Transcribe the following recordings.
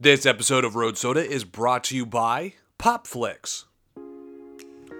This episode of Road Soda is brought to you by Popflix.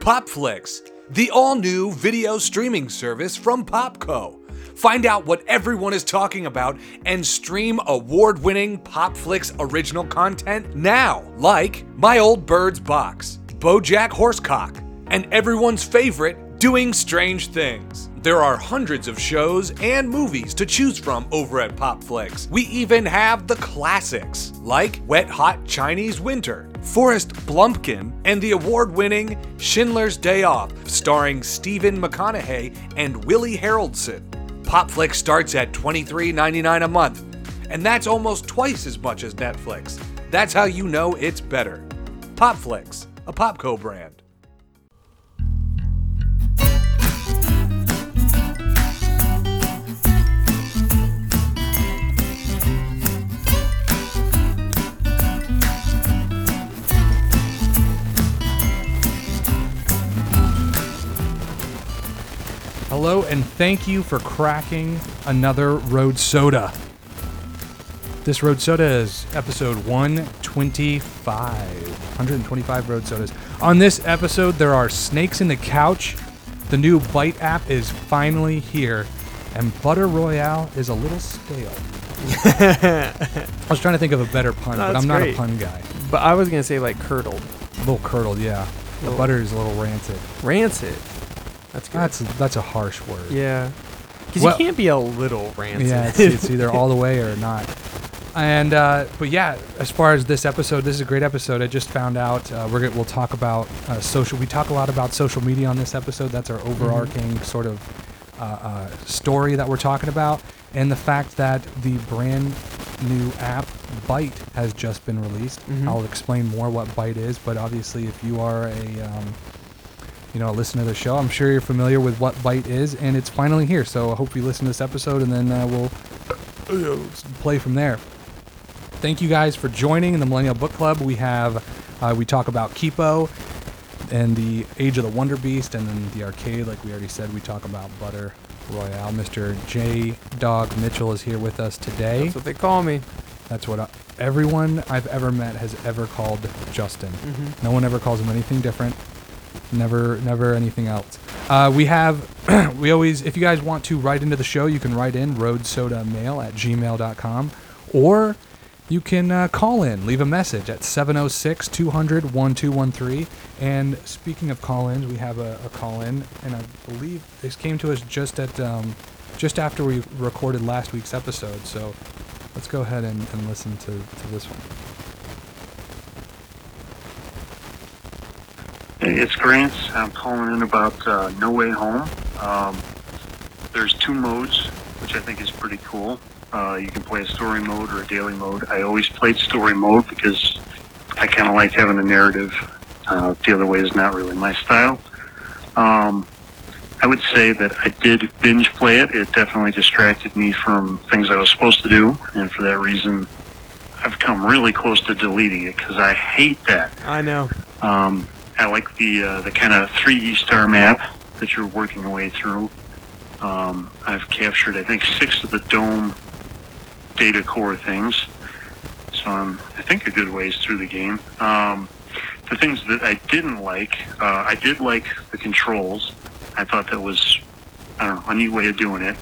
Popflix, the all new video streaming service from Popco. Find out what everyone is talking about and stream award winning Popflix original content now, like My Old Bird's Box, Bojack Horsecock, and everyone's favorite, Doing Strange Things. There are hundreds of shows and movies to choose from over at Popflix. We even have the classics, like Wet Hot Chinese Winter, Forrest Blumpkin, and the award winning Schindler's Day Off, starring Stephen McConaughey and Willie Harrelson. Popflix starts at $23.99 a month, and that's almost twice as much as Netflix. That's how you know it's better. Popflix, a Popco brand. Hello, and thank you for cracking another Road Soda. This Road Soda is episode 125. 125 Road Sodas. On this episode, there are snakes in the couch. The new Byte app is finally here, and Butter Royale is a little stale. I was trying to think of a better pun, but That's I'm not great. a pun guy. But I was gonna say like curdled, A little curdled, yeah. The Little- butter is a little rancid. rancid. That's good. That's that's a harsh word. yeah, because Well- you can't be a little rancid. Yeah, it's, it's either all the way or not. And uh, but yeah, as far as this episode, this is a great episode. I just found out uh, we're gonna, we'll talk about uh, social. We talk a lot about social media on this episode. That's our overarching sort of uh, uh, story that we're talking about, and the fact that the brand new app Byte has just been released. Mhm. I'll explain more what Byte is, but obviously, if you are a um, you know, listen to the show. I'm sure you're familiar with what Byte is, and it's finally here. So I hope you listen to this episode, and then uh, we'll uh, play from there. Thank you guys for joining in the Millennial Book Club. We have uh, we talk about Kipo and the Age of the Wonder Beast, and then the arcade. Like we already said, we talk about Butter Royale. Mr. J Dog Mitchell is here with us today. That's what they call me. That's what I, everyone I've ever met has ever called Justin. Mm-hmm. No one ever calls him anything different. Never, never anything else. Uh, we have, we always, if you guys want to write into the show, you can write in roadsodamail at gmail.com or you can uh, call in, leave a message at 706 200 1213. And speaking of call ins, we have a, a call in, and I believe this came to us just at, um, just after we recorded last week's episode. So let's go ahead and, and listen to, to this one. It's Grant. I'm calling in about uh, No Way Home. Um, there's two modes, which I think is pretty cool. Uh, you can play a story mode or a daily mode. I always played story mode because I kind of like having a narrative. Uh, the other way is not really my style. Um, I would say that I did binge play it. It definitely distracted me from things I was supposed to do, and for that reason, I've come really close to deleting it because I hate that. I know. Um, I like the uh, the kind of 3D star map that you're working your way through. Um, I've captured, I think, six of the dome data core things, so I'm, I think, a good ways through the game. Um, the things that I didn't like, uh, I did like the controls. I thought that was, I don't know, a neat way of doing it.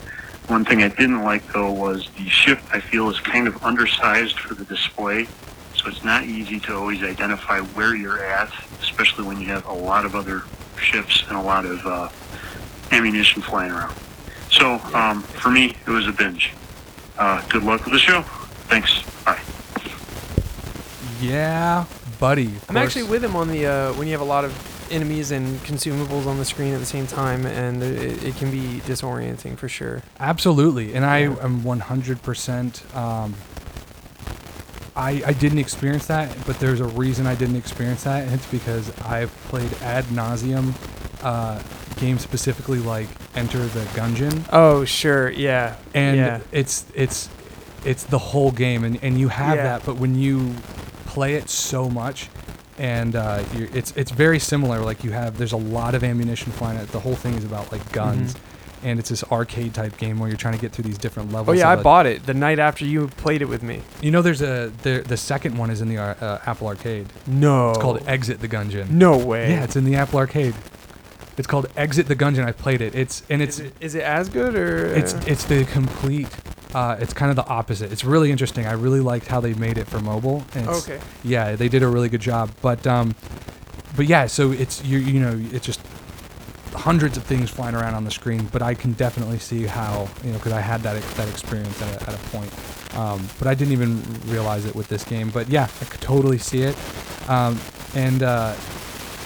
One thing I didn't like though was the ship. I feel is kind of undersized for the display so it's not easy to always identify where you're at, especially when you have a lot of other ships and a lot of uh, ammunition flying around. So um, for me, it was a binge. Uh, good luck with the show. Thanks. Bye. Yeah, buddy. I'm course. actually with him on the uh, when you have a lot of enemies and consumables on the screen at the same time, and it, it can be disorienting for sure. Absolutely, and I am 100%. Um, I I didn't experience that, but there's a reason I didn't experience that, and it's because I've played ad nauseum uh, games specifically like Enter the Gungeon, Oh sure, yeah, and yeah. it's it's it's the whole game, and, and you have Yeah. that, but when you play it so much. And uh, you're, it's it's very similar. Like you have, there's a lot of ammunition flying. At, the whole thing is about like guns, and it's this arcade type game where you're trying to get through these different levels. Oh yeah, I a- bought it the night after you played it with me. You know, there's a the the second one is in the uh, uh, Apple Arcade. No. It's called Exit the Gungeon. No way. Yeah, it's in the Apple Arcade. It's called Exit the Gungeon. I played it. It's and it's is, it, is it as good or? it's it's the complete. Uh, it's kind of the opposite. It's really interesting. I really liked how they made it for mobile. Okay. Yeah, they did a really good job. But um, but yeah, so it's you you know it's just hundreds of things flying around on the screen. But I can definitely see how you know because I had that that experience at a, at a point. Um, but I didn't even realize it with this game. But yeah, I could totally see it. Um, and uh,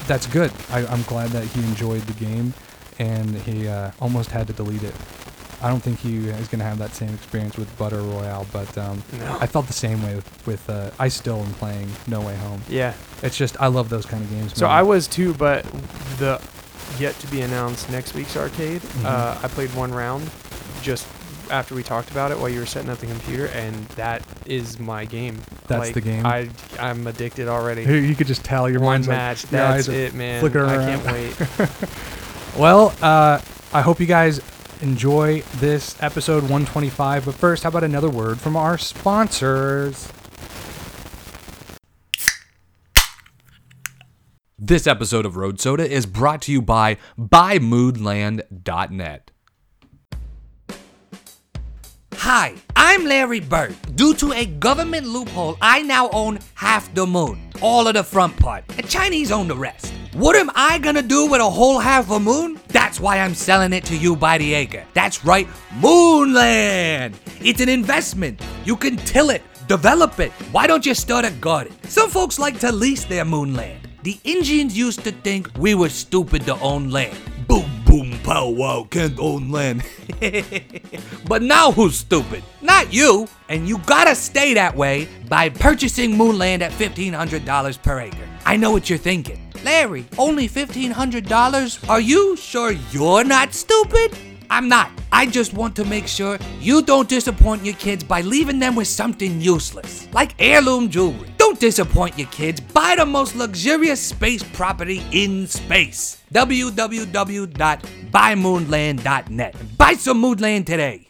that's good. I, I'm glad that he enjoyed the game, and he uh, almost had to delete it. I don't think he is going to have that same experience with Butter Royale, but um, No. I felt the same way with, with uh, I still am playing No Way Home. yeah. It's just I love those kind of games. So man. I was too, but the yet to be announced next week's arcade. Mhm. Uh, I played one round just after we talked about it while you were setting up the computer, and that is my game. That's Like, the game? I I'm addicted already. You could just tell your one mind's like, match. your that's it, man. I can't wait. Well, uh, I hope you guys enjoy this episode 125. But first, how about another word from our sponsors? This episode of Road Soda is brought to you by BuyMoodland.net. Hi, I'm Larry Bird. Due to a government loophole, I now own half the moon, all of the front part, and Chinese own the rest. What am I gonna do with a whole half a moon? That's why I'm selling it to you by the acre. That's right, Moonland! It's an investment. You can till it, develop it. Why don't you start a garden? Some folks like to lease their moonland. The Indians used to think we were stupid to own land. Boom, boom, pow, wow, can't own land. but now who's stupid? Not you. And you gotta stay that way by purchasing moonland at $1,500 per acre. I know what you're thinking. Larry, only $1,500? Are you sure you're not stupid? I'm not. I just want to make sure you don't disappoint your kids by leaving them with something useless, like heirloom jewelry. Don't disappoint your kids. Buy the most luxurious space property in space. www.buymoonland.net. Buy some moonland today.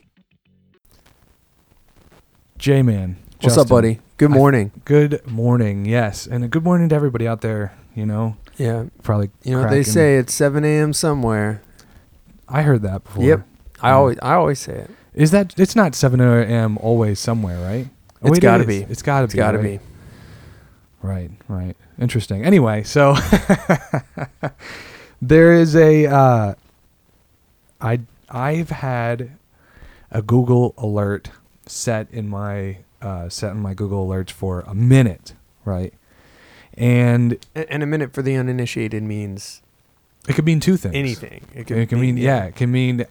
J Man. What's up, buddy? Good I- morning. Good morning. Yes, and a good morning to everybody out there. You know, yeah. probably. You know what they cracking- say? It's 7 a.m. somewhere. I heard that before. Yep. I always I always say it. Is that? It's not 7 a.m. always somewhere, right? Oh, It's wait, it gotta is. be. It's gotta It's be. got to right? be. Right, right. Interesting. Anyway, so there is a uh I I've had a Google alert set in my uh set in my Google alerts for a minute, right? And A- And a minute for the uninitiated means it could mean two things. anything. It can mean yeah, it can mean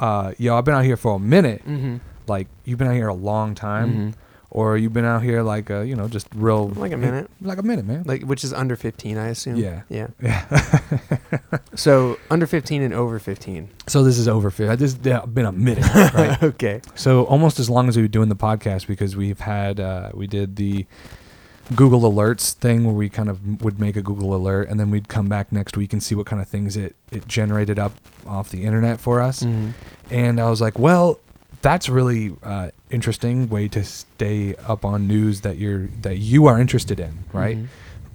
uh yo, I've been out here for a minute, Mm-hmm. like you've been out here a long time, or you've been out here like uh, you know, just real Like a minute. Like a minute, man. Like which is under 15, I assume. Yeah. Yeah. yeah. So under 15 and over 15. So this is over. fi- This has yeah, been a minute, right? okay. so almost as long as we've been doing the podcast because we've had uh, we did the Google Alerts thing where we kind of would make a Google alert and then we'd come back next week and see what kind of things it it generated up off the internet for us. Mm-hmm. And I was like, well, that's really uh, interesting way to stay up on news that you're that you are interested in, right?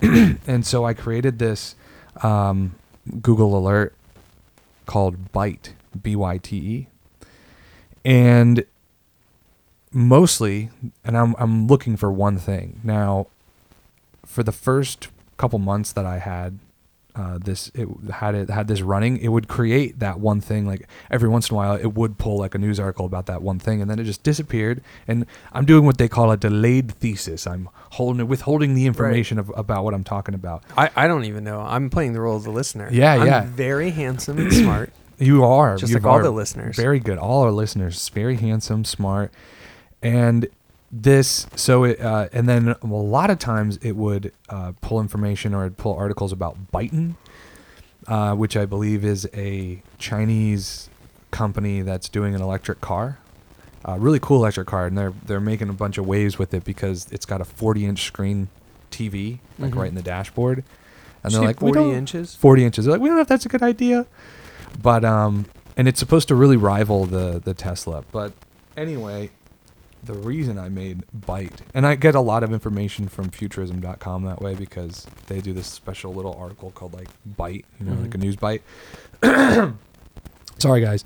Mm-hmm. and so I created this um, Google alert called Byte, B Y T E, and mostly, and I'm I'm looking for one thing now. For the first couple months that I had uh, this, it had it had this running. It would create that one thing. Like every once in a while, it would pull like a news article about that one thing, and then it just disappeared. And I'm doing what they call a delayed thesis. I'm holding withholding the information of, about what I'm talking about. I, I don't even know. I'm playing the role of the listener. Yeah, I'm yeah. Very handsome and smart. You are Just you like all the listeners. Very good. All our listeners, very handsome, smart, and this. So it, uh, and then a lot of times it would uh, pull information or it'd pull articles about Byton, uh, which I believe is a Chinese company that's doing an electric car. Uh, really cool electric car, and they're they're making a bunch of waves with it because it's got a 40 inch screen TV like Mhm. right in the dashboard, and they're like, 40 inches. 40 inches. They're like, we don't know if that's a good idea. But um, and it's supposed to really rival the the Tesla. But anyway, the reason I made Byte, and I get a lot of information from Futurism.com that way because they do this special little article called like Bite, you know, like a news bite. sorry, guys,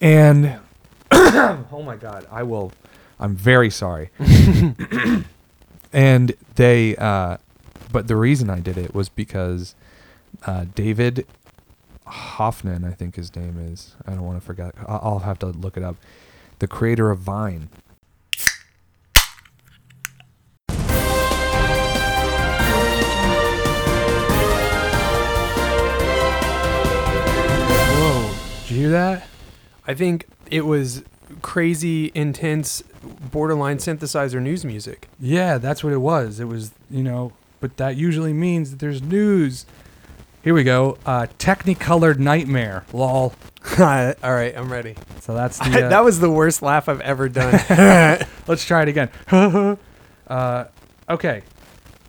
and oh my god, I will. I'm very sorry. and they, uh, but the reason I did it was because uh, David Hoffman, I think his name is. I don't want to forget. I'll have to look it up. The creator of Vine. You hear that? I think it was crazy, intense, borderline synthesizer news music. Yeah, that's what it was. It was, you know, but that usually means that there's news. Here we go. Uh, Technicolored Nightmare. Lol. All right, I'm ready. So that's the. Uh, that was the worst laugh I've ever done. Let's try it again. uh, okay.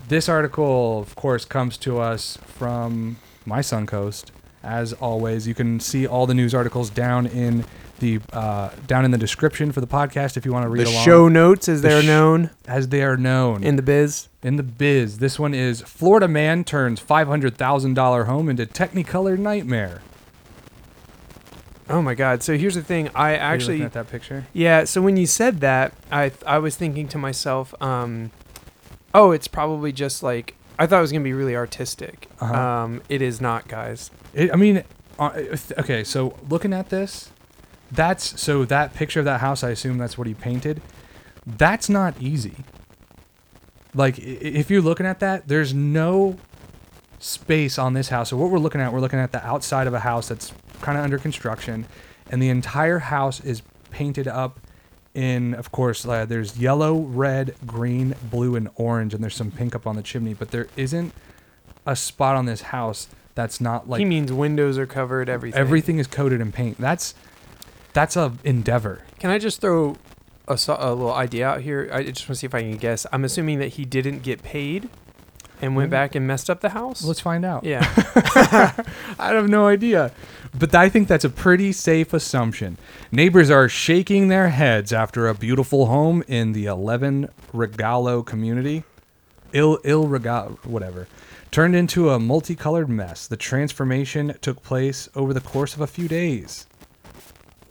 This article, of course, comes to us from my Suncoast. As always, you can see all the news articles down in the uh, down in the description for the podcast if you want to read the along. show notes, as The they're sh- known as they are known in the biz. in the biz. This one is Florida man turns five hundred thousand dollar home into Technicolor nightmare. Oh my God! So here's the thing. I Are actually, at that picture. yeah. So when you said that, I I was thinking to myself, um, oh, it's probably just like I thought it was gonna be really artistic. Uh-huh. Um, it is not, guys. It, I mean, uh, okay. So looking at this, that's so that picture of that house. I assume that's what he painted. That's not easy. Like if you're looking at that, there's no space on this house. So what we're looking at, we're looking at the outside of a house that's kind of under construction, and the entire house is painted up in, of course, uh, there's yellow, red, green, blue, and orange, and there's some pink up on the chimney. But there isn't a spot on this house that's not like he means windows are covered. Everything. everything is coated in paint. That's that's a endeavor. Can I just throw a, a little idea out here? I just want to see if I can guess. I'm assuming that he didn't get paid and went Mm. back and messed up the house. Let's find out. yeah. I have no idea. But I think that's a pretty safe assumption. Neighbors are shaking their heads after a beautiful home in the 11 Regalo community. Il Il Regalo, whatever. Turned into a multicolored mess. The transformation took place over the course of a few days.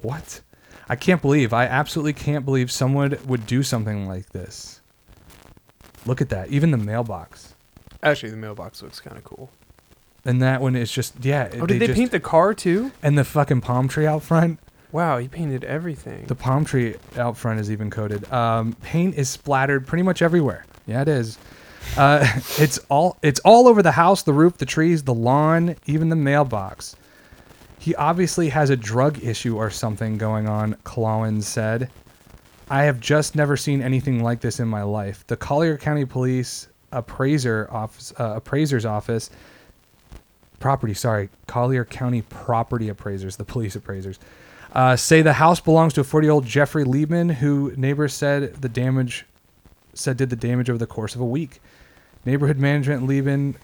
What? I can't believe, I absolutely can't believe someone would do something like this. Look at that. Even the mailbox. Actually, the mailbox looks kind of cool. And that one is just, yeah. Oh, did they, just- paint the car too? and the fucking palm tree out front. Wow, he painted everything. The palm tree out front is even coated. Um, paint is splattered pretty much everywhere. Yeah, it is. Uh, it's all it's all over the house, the roof, the trees, the lawn, even the mailbox. He obviously has a drug issue or something going on, Clowin said. I have just never seen anything like this in my life. The Collier County Police appraiser office, uh, appraiser's office, property, sorry, Collier County property appraisers, the police appraisers, uh, say the house belongs to a 40 year old Jeffrey Liebman, who neighbors said the damage said did the damage over the course of a week. Neighborhood management Liebman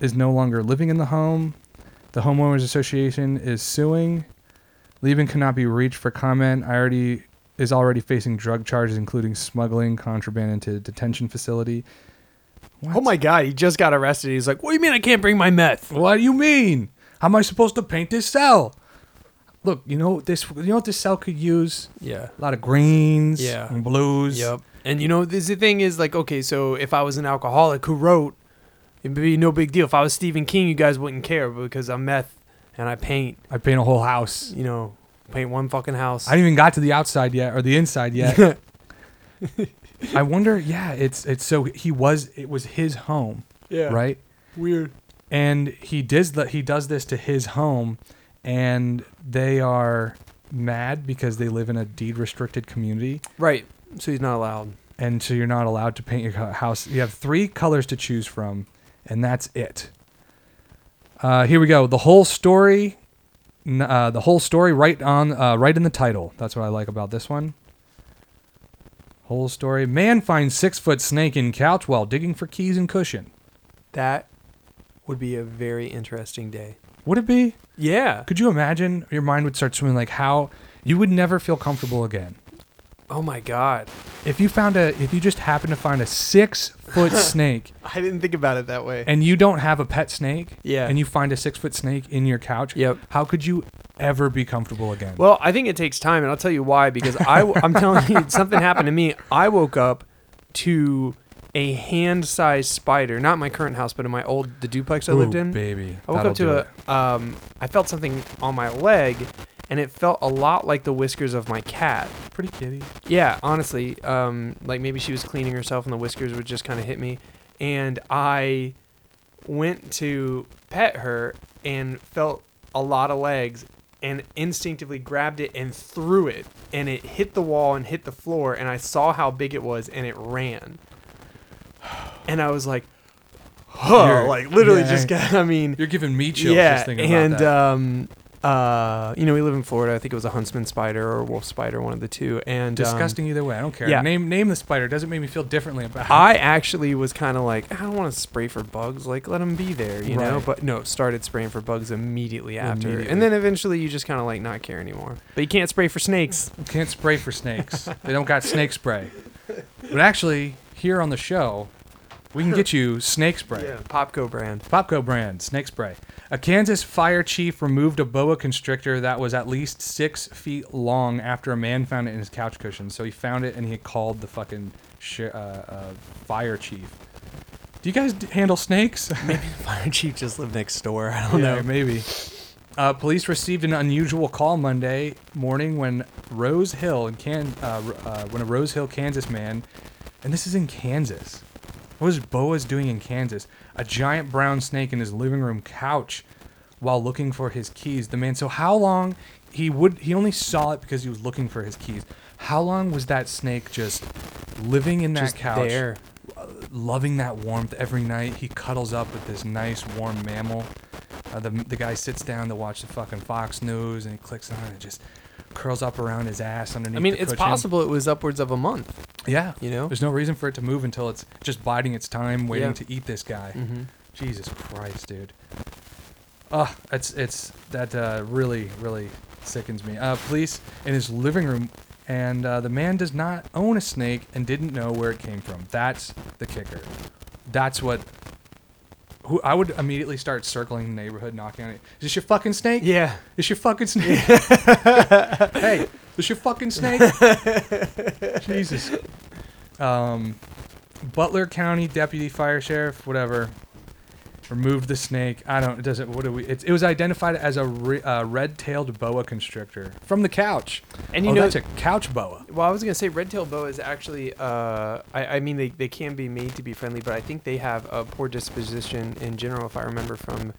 is no longer living in the home. The homeowners association is suing. Liebman cannot be reached for comment. I already is already facing drug charges, including smuggling contraband into detention facility. What? oh my god, he just got arrested. He's like, "What do you mean I can't bring my meth?" What do you mean? How am I supposed to paint this cell? Look, you know this. You know what this cell could use? Yeah. A lot of greens, Yeah. and blues. Yep. And you know, this the thing is like, okay, so if I was an alcoholic who wrote, it'd be no big deal. If I was Stephen King, you guys wouldn't care because I'm meth and I paint. I paint a whole house. You know, paint one fucking house. I didn't even got to the outside yet or the inside yet. I wonder. Yeah, it's it's so he was it was his home, yeah. right? Weird. And he does that. He does this to his home, and they are mad because they live in a deed restricted community, Right. So he's not allowed. and so you're not allowed to paint your house. You have three colors to choose from, and that's it. Uh, here we go. The whole story. Uh, the whole story right on uh, right in the title. That's what I like about this one. Whole story. Man finds six foot snake in couch while digging for keys and cushion. That would be a very interesting day. Would it be? Yeah. Could you imagine your mind would start swimming like how you would never feel comfortable again Oh my god. if you found a if you just happen to find a six foot snake I didn't think about it that way. and you don't have a pet snake Yeah. and you find a six foot snake in your couch Yep. how could you ever be comfortable again Well, I think it takes time, and I'll tell you why. Because I, I'm telling you, something happened to me. I woke up to a hand-sized spider, not my current house, but in my old the duplex I lived in. baby I woke up to a. Um, I felt something on my leg, and it felt a lot like the whiskers of my cat. pretty kitty Yeah, honestly, um, like maybe she was cleaning herself and the whiskers would just kind of hit me, and I went to pet her and felt a lot of legs and instinctively grabbed it and threw it and it hit the wall and hit the floor and I saw how big it was and it ran. And I was like, oh, You're- like literally yeah. just got, I mean, you're giving me chills yeah, just thinking and about that. um, uh, you know, we live in Florida. I think it was a huntsman spider or a wolf spider, one of the two. And um, disgusting either way i don't care yeah. name name the spider doesn't make me feel differently about it I actually was kind of like, I don't want to spray for bugs. Like, let them be there, you know. But no, started spraying for bugs immediately after, Immediately. and then eventually you just kind of like not care anymore. But you can't spray for snakes. You can't spray for snakes. they don't got snake spray. But actually, here on the show, we can get you snake spray. Yeah, Popco brand. Popco brand, snake spray. A Kansas fire chief removed a boa constrictor that was at least six feet long after a man found it in his couch cushion. So he found it and he called the fucking sh- uh, uh, fire chief. Do you guys d- handle snakes? Maybe the fire chief just lived next door. I don't no, know. maybe. Uh, police received an unusual call Monday morning when Rose Hill in Can uh, uh, when a Rose Hill, Kansas man, and this is in Kansas. What was Boas doing in Kansas? A giant brown snake in his living room couch while looking for his keys. The man. So how long he would he only saw it because he was looking for his keys. How long was that snake just living in that Just couch? there. loving that warmth every night. He cuddles up with this nice warm mammal. Uh, the the guy sits down to watch the fucking Fox News and he clicks on it and just curls up around his ass underneath. I mean, the it's cushion. possible it was upwards of a month. Yeah, You know? there's no reason for it to move until it's just biding its time, waiting Yeah. to eat this guy. Mm-hmm. Jesus Christ, dude. Ugh, it's it's that uh, really really sickens me. Uh, police in his living room, and uh, the man does not own a snake and didn't know where it came from. That's the kicker. That's what. Who I would immediately start circling the neighborhood, knocking on it. Is this your fucking snake? Yeah. Is your fucking snake? hey, is your fucking snake? Jesus. Um, Butler County Deputy Fire Sheriff, whatever, removed the snake. I don't. It doesn't. What do we? It, it was identified as a re, uh, red-tailed boa constrictor from the couch. And you oh, know, that's a couch boa. Well, I was gonna say red-tailed boa is actually. Uh, I, I mean, they, they can be made to be friendly, but I think they have a poor disposition in general. If I remember from,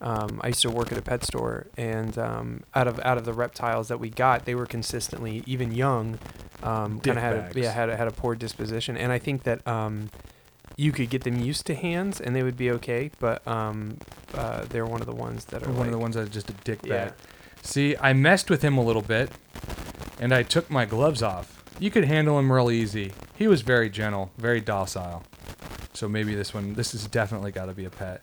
um, I used to work at a pet store, and um, out of out of the reptiles that we got, they were consistently even young, um, kind of had a, yeah had a, had a poor disposition, and I think that um, you could get them used to hands and they would be okay, but um, uh, they're one of the ones that are One of the ones that just a dick Yeah. bag. See, I messed with him a little bit, and I took my gloves off. You could handle him real easy. He was very gentle, very docile. So maybe this one, this has definitely got to be a pet.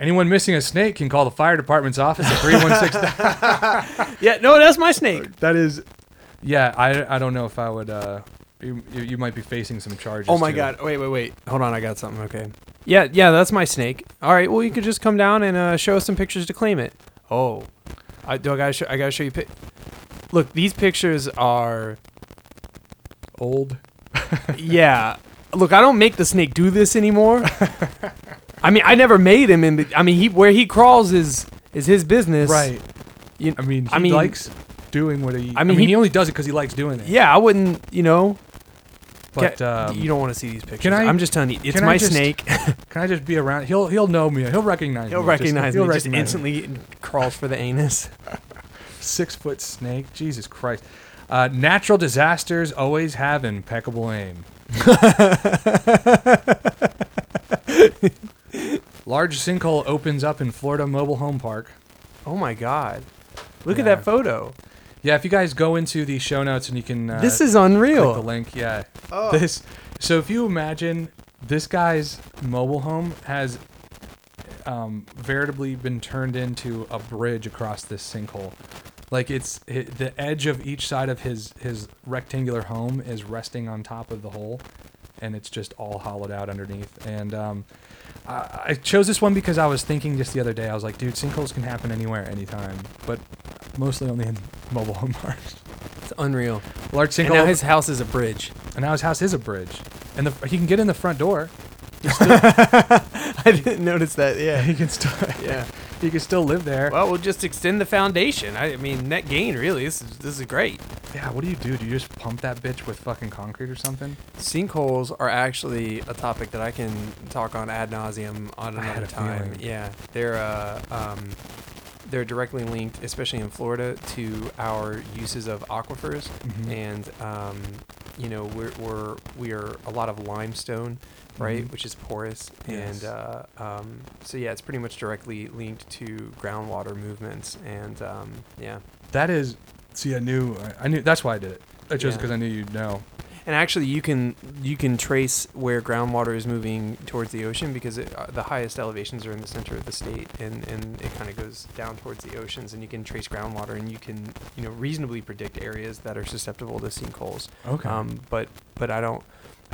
Anyone missing a snake can call the fire department's office at 316. Yeah, no, that's my snake. that is. Yeah, I, I don't know if I would. Uh, you, you might be facing some charges. Oh my too. god! Wait, wait, wait. Hold on, I got something. Okay. Yeah, yeah, that's my snake. All right. Well, you could just come down and uh, show us some pictures to claim it. Oh, I do. I gotta show. I gotta show you. Pic- Look, these pictures are. Old. Yeah. Look, I don't make the snake do this anymore. I mean, I never made him, and I mean, he where he crawls is is his business. Right. You, I mean, he I mean- likes doing what he. I I mean, mean, he, he- only does it because he likes doing it. yeah, I wouldn't. You know. But um, you don't want to see these pictures. I- I'm just telling you, it's can I my just- snake. Can I just be around? He'll he'll know me. He'll recognize He'll me. Just- recognize he'll me. Just recognize me. instantly crawls for the anus. Six foot snake. Jesus Christ. Uh, natural disasters always have impeccable aim. Large sinkhole opens up in Florida Mobile Home Park. Oh my god. Look at Yeah. that photo. Yeah, if you guys go into the show notes and you can uh, this is unreal. click the link. Yeah. Oh. This. So if you imagine this guy's mobile home has um, veritably been turned into a bridge across this sinkhole. Like it's it, the edge of each side of his his rectangular home is resting on top of the hole, and it's just all hollowed out underneath. And um, I, I chose this one because I was thinking just the other day. I was like, dude, sinkholes can happen anywhere, anytime, but mostly only in mobile home parks. It's unreal. Large And now his house is a bridge. and now his house is a bridge, and the, he can get in the front door. I didn't notice that. Yeah. He can still Yeah. He can still live there. Well, we'll just extend the foundation. I, I mean, net gain. Really, this is this is great. Yeah, what do you do? Do you just pump that bitch with fucking concrete or something? Sinkholes are actually a topic that I can talk on ad nauseum on another a time. feeling. Yeah, they're uh, um, they're directly linked, especially in Florida, to our uses of aquifers, Mhm. and um, you know we're we're we are a lot of limestone, right, Mhm. which is porous, Yes. and uh, um, so yeah, it's pretty much directly linked to groundwater movements, and um, yeah. That is, see, I knew, I knew. That's why I did it. I chose Yeah. because I knew you'd know. And actually, you can you can trace where groundwater is moving towards the ocean because it, uh, the highest elevations are in the center of the state, and, and it kind of goes down towards the oceans, and you can trace groundwater, and you can you know reasonably predict areas that are susceptible to sinkholes. Okay. Um, but but I don't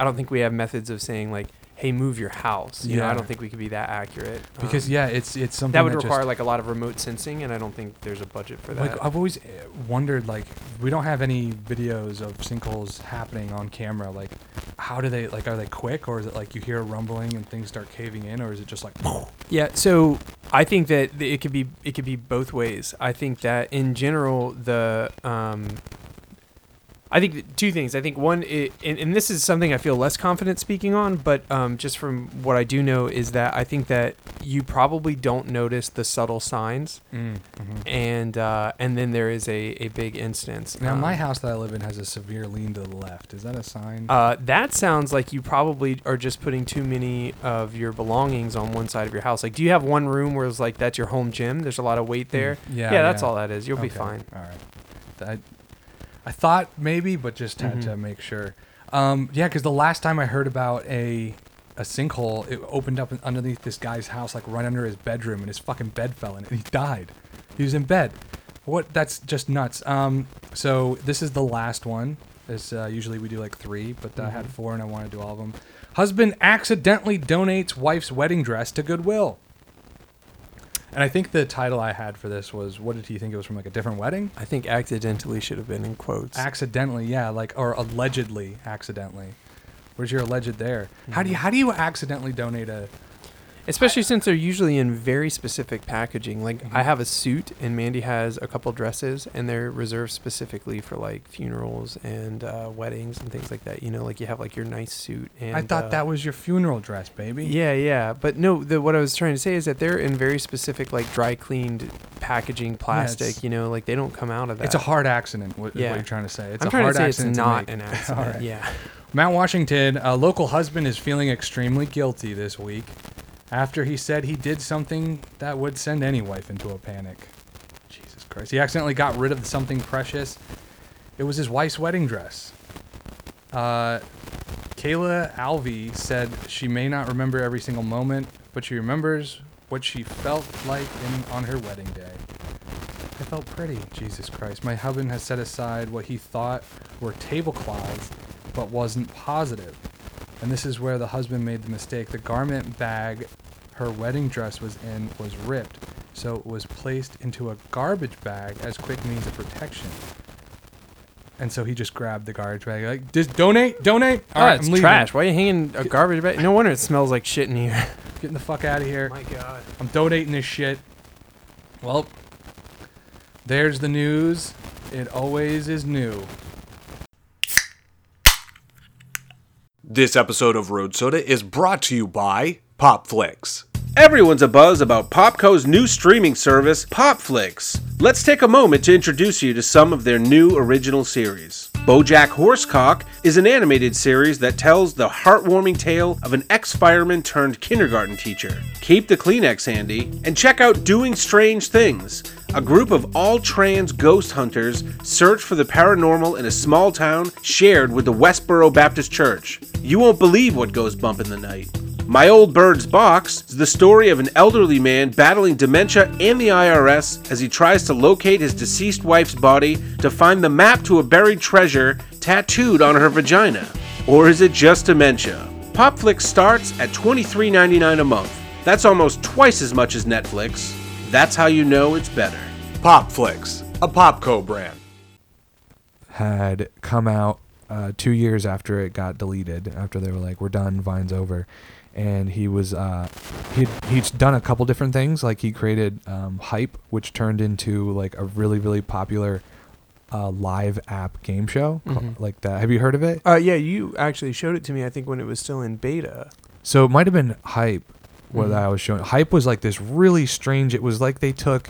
I don't think we have methods of saying like, hey, move your house. You know, I don't think we could be that accurate because um, yeah, it's it's something that would just- require like a lot of remote sensing, and I don't think there's a budget for that. Like I've always uh, wondered, like we don't have any videos of sinkholes happening on camera. Like, how do they like? Are they quick, or is it like you hear a rumbling and things start caving in, or is it just like? Yeah, so I think that th- it could be it could be both ways. I think that in general the um I think two things. I think one, i and, and this is something I feel less confident speaking on, but um, just from what I do know is that I think that you probably don't notice the subtle signs, Mm, mhm. and uh, and then there is a, a big instance. Now Um, my house that I live in has a severe lean to the left. Is that a sign? Uh, that sounds like you probably are just putting too many of your belongings on one side of your house. Like, do you have one room where it's like that's your home gym? There's a lot of weight there. Mm, yeah, Yeah, that's yeah. all that is. You'll be fine. All right. That, I thought maybe, but just had to Mhm. make sure. Um, yeah, because the last time I heard about a a sinkhole, it opened up underneath this guy's house, like right under his bedroom, and his fucking bed fell in, and he died. He was in bed. What? That's just nuts. Um, so this is the last one. This uh, usually we do like three, but uh, I had Mhm. four, and I want to do all of them. Husband accidentally donates wife's wedding dress to Goodwill. And I think the title I had for this was, "What did he think it was from? Like a different wedding?" I think accidentally should have been in quotes. Accidentally, yeah, like or allegedly accidentally. Where's your alleged there? How do you mm. how do you accidentally donate a? Especially since they're usually in very specific packaging. Like I Mhm. have a suit and Mandy has a couple dresses and they're reserved specifically for like funerals and uh, weddings and things like that. You know, like you have like your nice suit and I thought uh, that was your funeral dress, baby. Yeah, yeah, but no. The, what I was trying to say is that they're in very specific, like dry cleaned packaging, plastic. it's- you know, like they don't come out of that. It's a hard accident. What, is Yeah. what you're trying to say? It's I'm a trying hard to say it's accident not an accident. right. Yeah. Mount Washington, a local husband is feeling extremely guilty this week after he said he did something that would send any wife into a panic. Jesus Christ. He accidentally got rid of something precious. It was his wife's wedding dress. Uh, Kayla Alvey said she may not remember every single moment, but she remembers what she felt like in, on her wedding day. I felt pretty. Jesus Christ. My husband has set aside what he thought were tablecloths, but wasn't positive. And this is where the husband made the mistake. The garment bag her wedding dress was in was ripped, so it was placed into a garbage bag as quick means of protection. And so he just grabbed the garbage bag, like, just donate, donate. Oh, All right, it's I'm leaving. trash. Why are you hanging a garbage bag? No wonder it smells like shit in here. Getting the fuck out of here. My God. I'm donating this shit. Well, there's the news. It always is new. This episode of Road Soda is brought to you by Popflix. Everyone's a buzz about Popco's new streaming service, Popflix. Let's take a moment to introduce you to some of their new original series. BoJack Horsecock is an animated series that tells the heartwarming tale of an ex-fireman turned kindergarten teacher. Keep the Kleenex handy and check out Doing Strange Things. A group of all-trans ghost hunters search for the paranormal in a small town shared with the Westboro Baptist Church. You won't believe what goes bump in the night. My Old Bird's Box is the story of an elderly man battling dementia and the IRS as he tries to locate his deceased wife's body to find the map to a buried treasure tattooed on her vagina. Or is it just dementia? Popflix starts at $23.99 a month. That's almost twice as much as Netflix. That's how you know it's better. Popflix, a Popco brand. had come out uh, two years after it got deleted. After they were like, "We're done, Vine's over," and he was uh, he he's done a couple different things. Like he created um, Hype, which turned into like a really really popular uh, live app game show Mhm. like that. Have you heard of it? Uh, yeah, you actually showed it to me. I think when it was still in beta. So it might have been Hype what Mhm. I was showing. Hype was like this really strange. It was like they took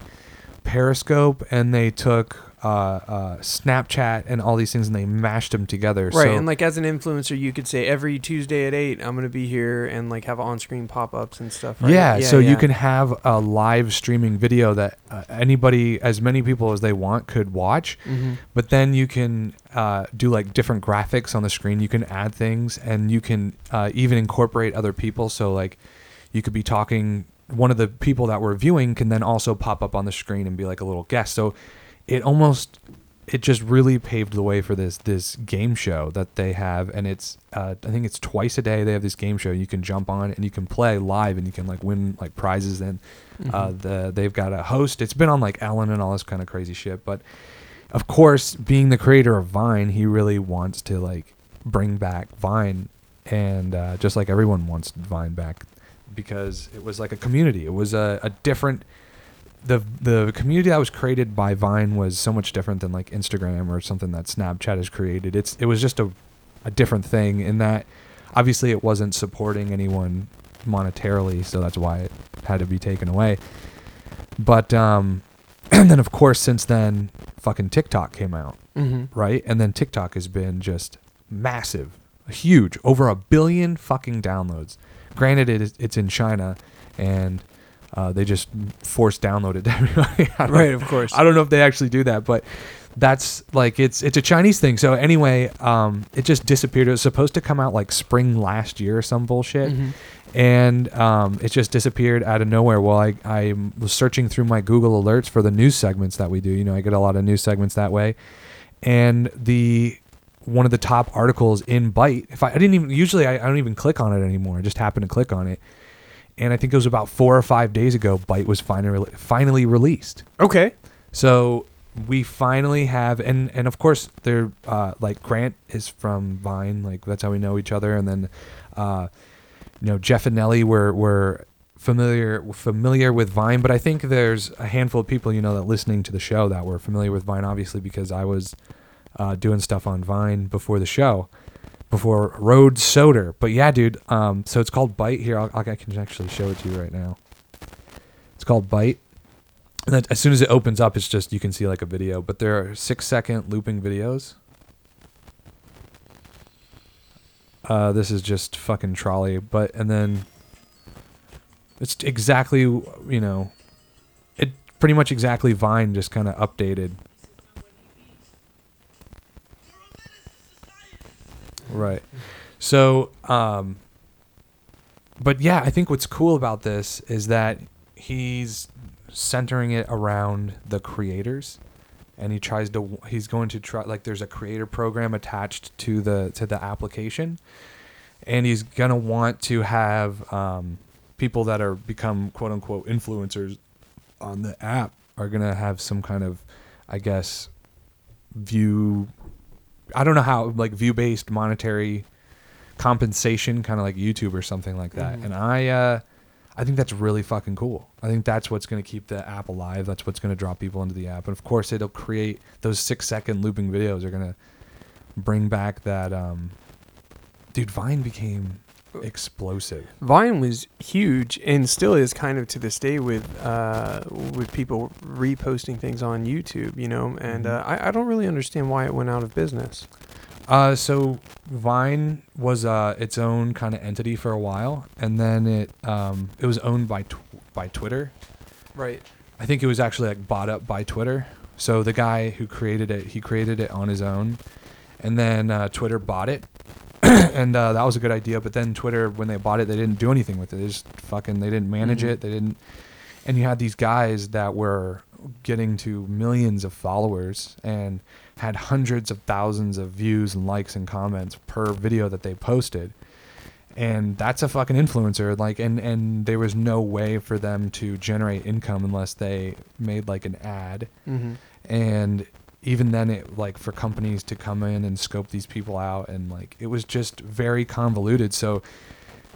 Periscope and they took uh, uh, Snapchat and all these things and they mashed them together. Right, So, and like as an influencer, you could say every Tuesday at eight, I'm gonna be here and like have on-screen pop-ups and stuff. Right? Yeah, so you can have a live streaming video that uh, anybody, as many people as they want, could watch. Mhm. But then you can uh, do like different graphics on the screen. You can add things, and you can uh, even incorporate other people. So like, you could be talking. One of the people that we're viewing can then also pop up on the screen and be like a little guest. So it almost it just really paved the way for this this game show that they have. And it's uh, i think it's twice a day they have this game show. You can jump on and you can play live and you can like win like prizes. And uh, Mhm. the they've got a host. It's been on like ellen and all this kind of crazy shit. But of course being the creator of vine he really wants to like bring back vine. And uh, just like everyone wants vine back because it was like a community. It was a, a different the the community that was created by Vine was so much different than like Instagram or something that Snapchat has created. It's it was just a a different thing in that obviously it wasn't supporting anyone monetarily, so that's why it had to be taken away. But um and then of course since then fucking TikTok came out, Mhm. right? And then TikTok has been just massive, huge, over a billion fucking downloads. Granted, it is, it's in China, and uh, they just force download it to everybody. Right, of course. I don't know if they actually do that, but that's like it's it's a Chinese thing. So anyway, um, it just disappeared. It was supposed to come out like spring last year or some bullshit, Mhm. and um, it just disappeared out of nowhere. Well, I I was searching through my Google alerts for the news segments that we do. You know, I get a lot of news segments that way, and the one of the top articles in Byte. If I, I didn't even usually I, I don't even click on it anymore. I just happen to click on it, and I think it was about four or five days ago. Byte was finally finally released. Okay. So we finally have, and and of course they're uh, like Grant is from Vine, like that's how we know each other, and then uh, you know Jeff and Nelly were were familiar familiar with Vine, but I think there's a handful of people you know that listening to the show that were familiar with Vine, obviously because I was uh, doing stuff on Vine before the show. Before Road Soda, but yeah, dude. Um, so it's called Byte. Here, I'll, I can actually show it to you right now. It's called Byte. And then as soon as it opens up, it's just you can see like a video, but there are six second looping videos. Uh, this is just fucking trolley, but and then it's exactly you know, it pretty much exactly Vine just kind of updated. Right. So, um, but yeah, I think what's cool about this is that he's centering it around the creators and he tries to he's going to try like there's a creator program attached to the to the application and he's to want to have um, people that are become quote unquote influencers on the app are to have some kind of i guess view i don't know how like view based monetary compensation kind of like youtube or something like that Mhm. and i uh I think that's really fucking cool. I think that's what's going to keep the app alive. That's what's going to draw people into the app. And of course, it'll create those six second looping videos are going to bring back that. Um, dude, Vine became explosive. Vine was huge and still is kind of to this day with uh, with people reposting things on YouTube, you know. And Mhm. uh, I, I don't really understand why it went out of business. Uh, so Vine was uh, its own kind of entity for a while, and then it um, it was owned by tw- by Twitter. Right. I think it was actually like bought up by Twitter. So the guy who created it, he created it on his own, and then uh, Twitter bought it, and uh, that was a good idea. But then Twitter, when they bought it, they didn't do anything with it. They just fucking they didn't manage Mhm. it. They didn't. And you had these guys that were getting to millions of followers and had hundreds of thousands of views and likes and comments per video that they posted. And that's a fucking influencer. Like, and and there was no way for them to generate income unless they made like an ad Mm-hmm. and even then it like for companies to come in and scope these people out and like it was just very convoluted. So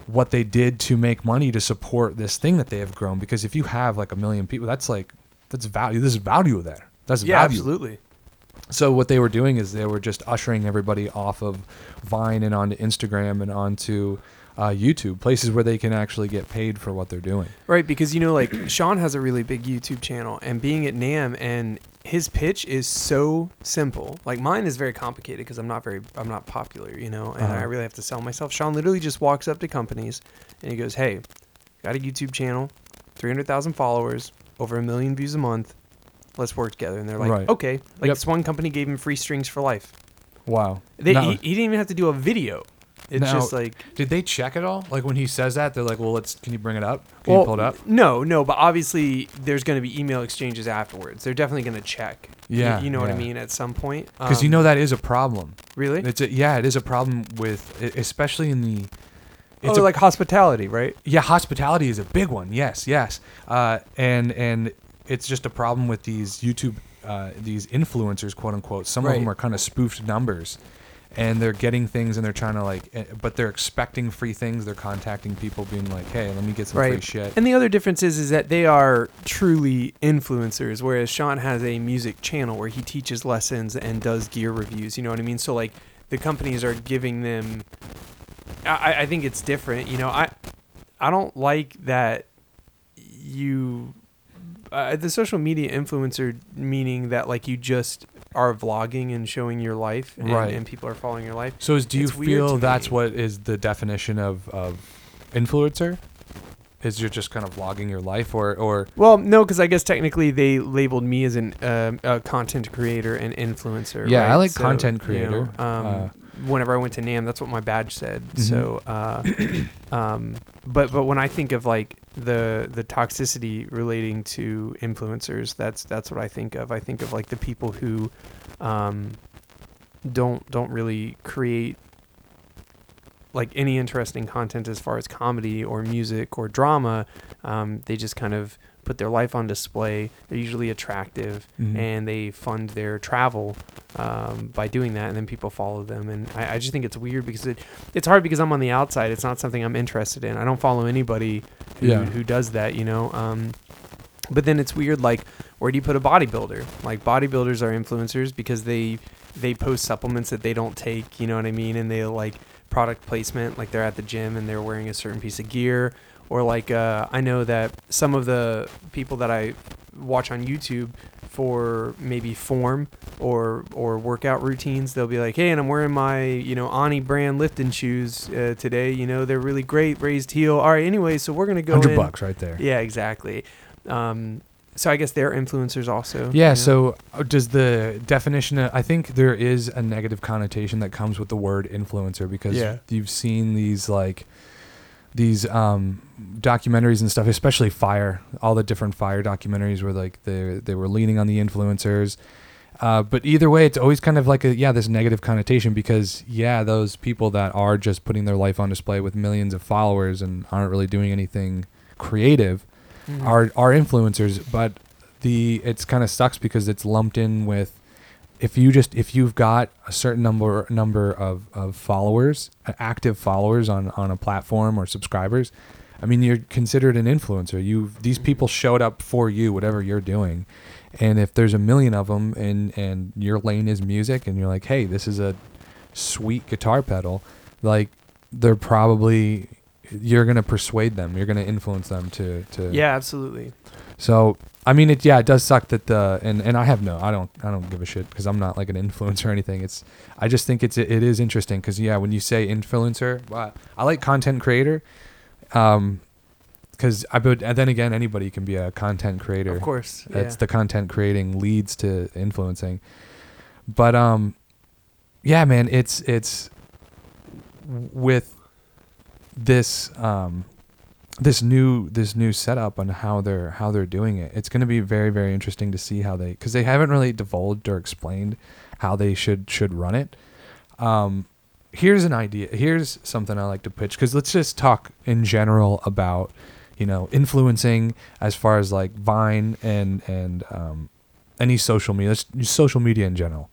what they did to make money to support this thing that they have grown because if you have like a million people that's like that's value there's value there. That's Yeah, value. absolutely. so what they were doing is they were just ushering everybody off of vine and onto instagram and onto uh, youtube places where they can actually get paid for what they're doing. Right, because you know, like Sean has a really big YouTube channel, and being at NAMM, and his pitch is so simple. Like mine is very complicated because I'm not very, I'm not popular, you know, and Uh-huh. I really have to sell myself. Sean literally just walks up to companies, and he goes, "Hey, got a YouTube channel, 300,000 followers, over a million views a month. Let's work together." And they're like, Right. "Okay." Like Yep. this one company gave him free strings for life. wow They, he, he didn't even have to do a video. It's Now- just like Did they check it all? Like when he says that, they're like, "Well, let's. Can you bring it up? Can you pull it up?" No, no, but obviously there's going to be email exchanges afterwards. They're definitely going to check. Yeah, you, know what I mean. At some point, Because you Um, know that is a problem. really, It's a, yeah, it is a problem with, especially in the. It's oh, a, like hospitality, right? yeah, hospitality is a big one. Yes, yes, uh, and and it's just a problem with these YouTube, uh, these influencers, quote unquote. Some of them are kind of spoofed numbers, and they're getting things and they're trying to like, eh, but they're expecting free things. They're contacting people, being like, "Hey, let me get some free shit." And the other difference is, is that they are truly influencers, whereas Sean has a music channel where he teaches lessons and does gear reviews. You know what I mean? So like the companies are giving them. I, I think it's different. You know, I I don't like that you uh, the social media influencer meaning that like you just are vlogging and showing your life and, Right. and people are following your life. So is, do you It's feel that's me. what is the definition of, of influencer? Is you're just kind of vlogging your life, or or Well, no, because I guess technically they labeled me as an um, a content creator and influencer. Yeah, I like So, content you know, creator. um, Uh, whenever I went to NAMM, that's what my badge said. Mhm. So, uh, um, but but when I think of like the the toxicity relating to influencers, that's that's what I think of. I think of like the people who um, don't don't really create like any interesting content as far as comedy or music or drama. Um, they just kind of put their life on display. They're usually attractive Mhm. and they fund their travel um, by doing that, and then people follow them. And I, I just think it's weird because it, it's hard because I'm on the outside. It's not something I'm interested in. I don't follow anybody who, Yeah. who does that, you know. Um, but then it's weird, like where do you put a bodybuilder? Like bodybuilders are influencers because they they post supplements that they don't take, you know what I mean? And they like product placement, like they're at the gym and they're wearing a certain piece of gear. Or like uh, I know that some of the people that I watch on YouTube for maybe form or or workout routines, they'll be like, "Hey, and I'm wearing my you know Ani brand lifting shoes uh, today. You know they're really great, raised heel. All right, anyway, so we're gonna go hundred in. bucks right there. Yeah, exactly. Um, so I guess they're influencers also. Yeah. you know? So uh, does the definition? Of, I think there is a negative connotation that comes with the word influencer because Yeah. you've seen these like these um, documentaries and stuff, especially Fyre, all the different Fyre documentaries where like they they were leaning on the influencers. Uh, but either way, it's always kind of like a yeah, this negative connotation because yeah, those people that are just putting their life on display with millions of followers and aren't really doing anything creative Mhm. are are influencers, but the it's kind of sucks because it's lumped in with if you just if you've got a certain number number of, of followers, uh, active followers on on a platform or subscribers, I mean you're considered an influencer. You these people showed up for you whatever you're doing. And if there's a million of them and and your lane is music and you're like, "Hey, this is a sweet guitar pedal." Like they're probably you're going to persuade them. You're going to influence them to to yeah, absolutely. so I mean, it yeah, it does suck that the and and I have no, I don't, I don't give a shit because I'm not like an influencer or anything. It's I just think it's it is interesting because yeah, when you say influencer, wow, I like content creator, um, because I but then again, anybody can be a content creator. Of course. Yeah. It's the content creating leads to influencing. But um yeah, man, it's it's with this um, this new this new setup on how they're how they're doing it, it's going to be very very interesting to see how they because they haven't really divulged or explained how they should should run it. Um, here's an idea. Here's something I like to pitch because let's just talk in general about you know influencing as far as like Vine and and um, any social media, social media in general.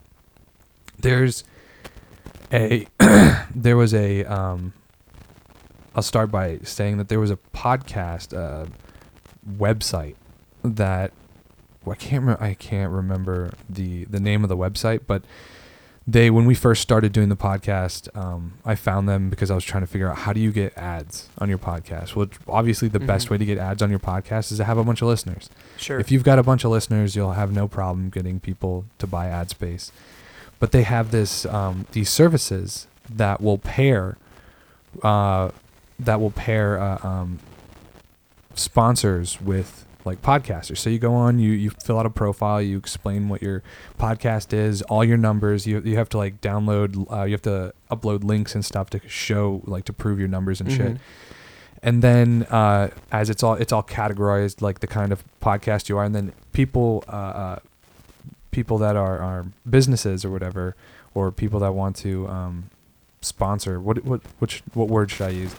There's a there was a um, I'll start by saying that there was a podcast uh, website that well, I can't re- I can't remember the the name of the website, but they when we first started doing the podcast, um, I found them because I was trying to figure out how do you get ads on your podcast. Well, obviously the best Mhm. way to get ads on your podcast is to have a bunch of listeners. Sure. If you've got a bunch of listeners, you'll have no problem getting people to buy ad space. But they have this um, these services that will pair uh, that will pair uh, um, sponsors with like podcasters. So you go on, you you fill out a profile, you explain what your podcast is, all your numbers. You you have to like download, uh, you have to upload links and stuff to show like to prove your numbers and shit Mhm. and then uh, as it's all it's all categorized like the kind of podcast you are and then people uh, uh, people that are, are businesses or whatever or people that want to um, sponsor what what which what word should I use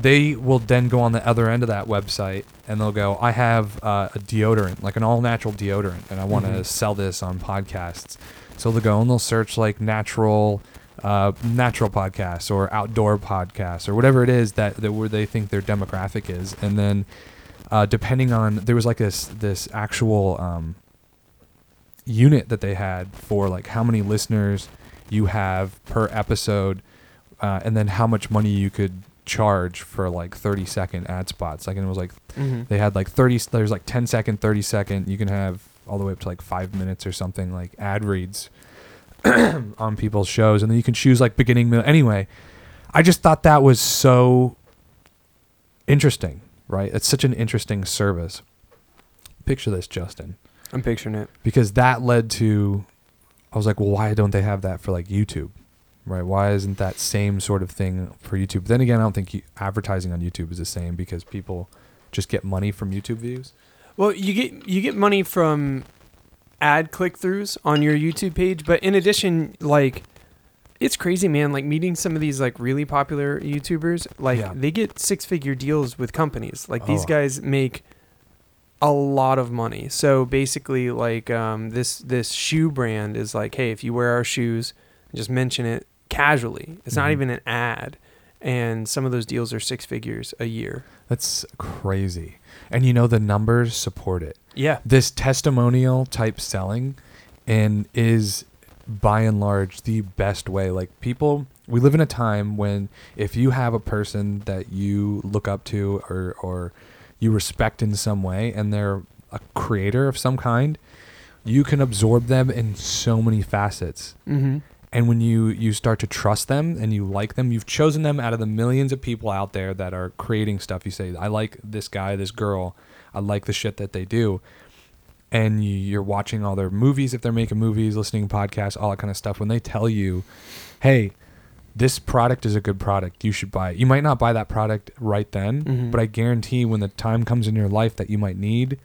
they will then go on the other end of that website and they'll go I have uh, a deodorant like an all natural deodorant and I want to Mhm. sell this on podcasts so they'll go and they'll search like natural uh, natural podcasts or outdoor podcasts or whatever it is that, that where they think their demographic is, and then uh, depending on there was like this this actual um, unit that they had for like how many listeners you have per episode, uh, and then how much money you could charge for like 30 second ad spots. Like and it was like Mhm. they had like 30 there's like 10 second 30 second. You can have all the way up to like five minutes or something like ad reads on people's shows. And then you can choose like beginning middle. Anyway i just thought that was so interesting right? It's such an interesting service. Picture this justin. I'm picturing it. because that led to i was like well why don't they have that for like youtube right why isn't that same sort of thing for youtube then again i don't think you, advertising on youtube is the same because people just get money from youtube views Well, you get you get money from ad click throughs on your YouTube page, but in addition, like it's crazy, man. Like meeting some of these like really popular YouTubers, like Yeah. they get six figure deals with companies. Like these Oh. guys make a lot of money. So basically, like um, this this shoe brand is like, hey, if you wear our shoes, just mention it casually. It's not Mhm. even an ad, and some of those deals are six figures a year. That's crazy. And you know the numbers support it. Yeah. This testimonial type selling and is by and large the best way. Like people we live in a time when if you have a person that you look up to or or you respect in some way and they're a creator of some kind, you can absorb them in so many facets Mm-hmm. And when you you start to trust them and you like them you've chosen them out of the millions of people out there that are creating stuff. You say i like this guy this girl. I like the shit that they do. And you, you're watching all their movies if they're making movies listening to podcasts all that kind of stuff. When they tell you hey this product is a good product. You should buy it. You might not buy that product right then Mhm. but i guarantee when the time comes in your life that you might need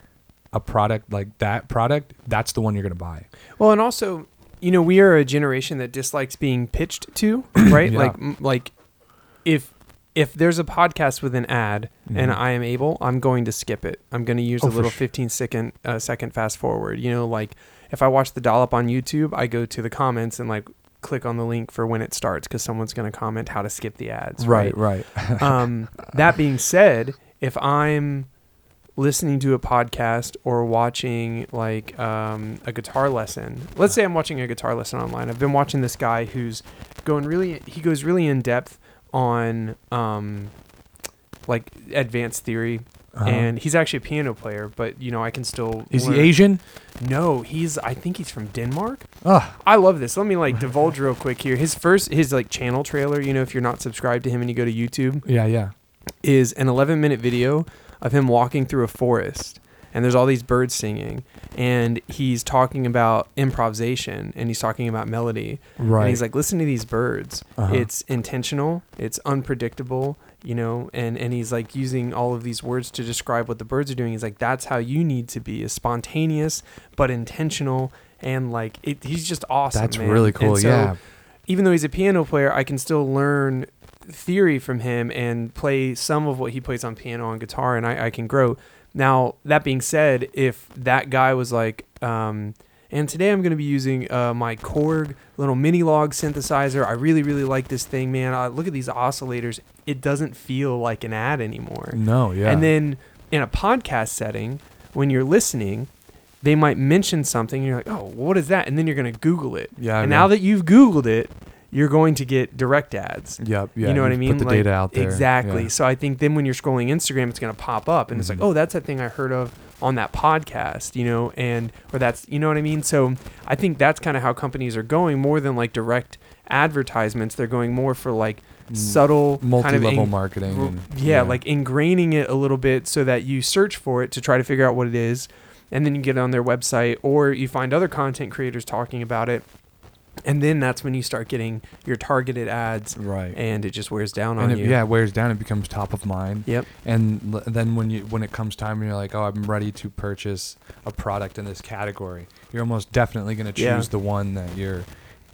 a product like that product that's the one you're going to buy. Well, and also, you know, we are a generation that dislikes being pitched to, right? Yeah. Like, m- like if if there's a podcast with an ad and Mhm. I am able, I'm going to skip it. I'm going to use Oh, a little sure. 15 second uh, second fast forward. You know, like if I watch the dollop on YouTube, I go to the comments and like click on the link for when it starts because someone's going to comment how to skip the ads. right right um, that being said, if I'm listening to a podcast or watching like um, a guitar lesson, let's say I'm watching a guitar lesson online. I've been watching this guy who's going really, he goes really in depth on um, like advanced theory. Uh-huh. And he's actually a piano player, but you know I can still. is he asian No, he's. I think he's from Denmark. oh I love this. Let me like divulge real quick here. His first, his like channel trailer. You know, if you're not subscribed to him and you go to YouTube, yeah yeah is an 11 minute video of him walking through a forest and there's all these birds singing, and he's talking about improvisation, and he's talking about melody, Right. and he's like, listen to these birds. Uh-huh. It's intentional. It's unpredictable. You know, and and he's like using all of these words to describe what the birds are doing. He's like, that's how you need to be, is spontaneous but intentional, and like it, he's just awesome. That's man. really cool. so yeah. even though he's a piano player, I can still learn theory from him and play some of what he plays on piano and guitar, and I, I can grow. Now, that being said, if that guy was like, um, and today I'm going to be using uh, my Korg little minilogue synthesizer. I really, really like this thing, man. Uh, look at these oscillators. It doesn't feel like an ad anymore. No. Yeah. And then in a podcast setting, when you're listening, they might mention something. And you're like, oh, what is that? And then you're going to Google it. Yeah. and yeah. now that you've Googled it, you're going to get direct ads. Yep. Yeah. you know what I mean? Put the Like, data out there. Exactly. Yeah. So I think then when you're scrolling Instagram, it's going to pop up and it's like, Mhm. oh, that's that thing I heard of on that podcast, you know, and or that's you know what I mean. So I think that's kind of how companies are going more than like direct advertisements. They're going more for like Mm, subtle kind of multi-level in- marketing. r- and- yeah, like ingraining it a little bit so that you search for it to try to figure out what it is, and then you get it on their website or you find other content creators talking about it, and then that's when you start getting your targeted ads, right. and it just wears down and on it, you. yeah, it wears down. It becomes top of mind. Yep. And l- then when you when it comes time and you're like, oh, I'm ready to purchase a product in this category, you're almost definitely going to choose Yeah. the one that you're.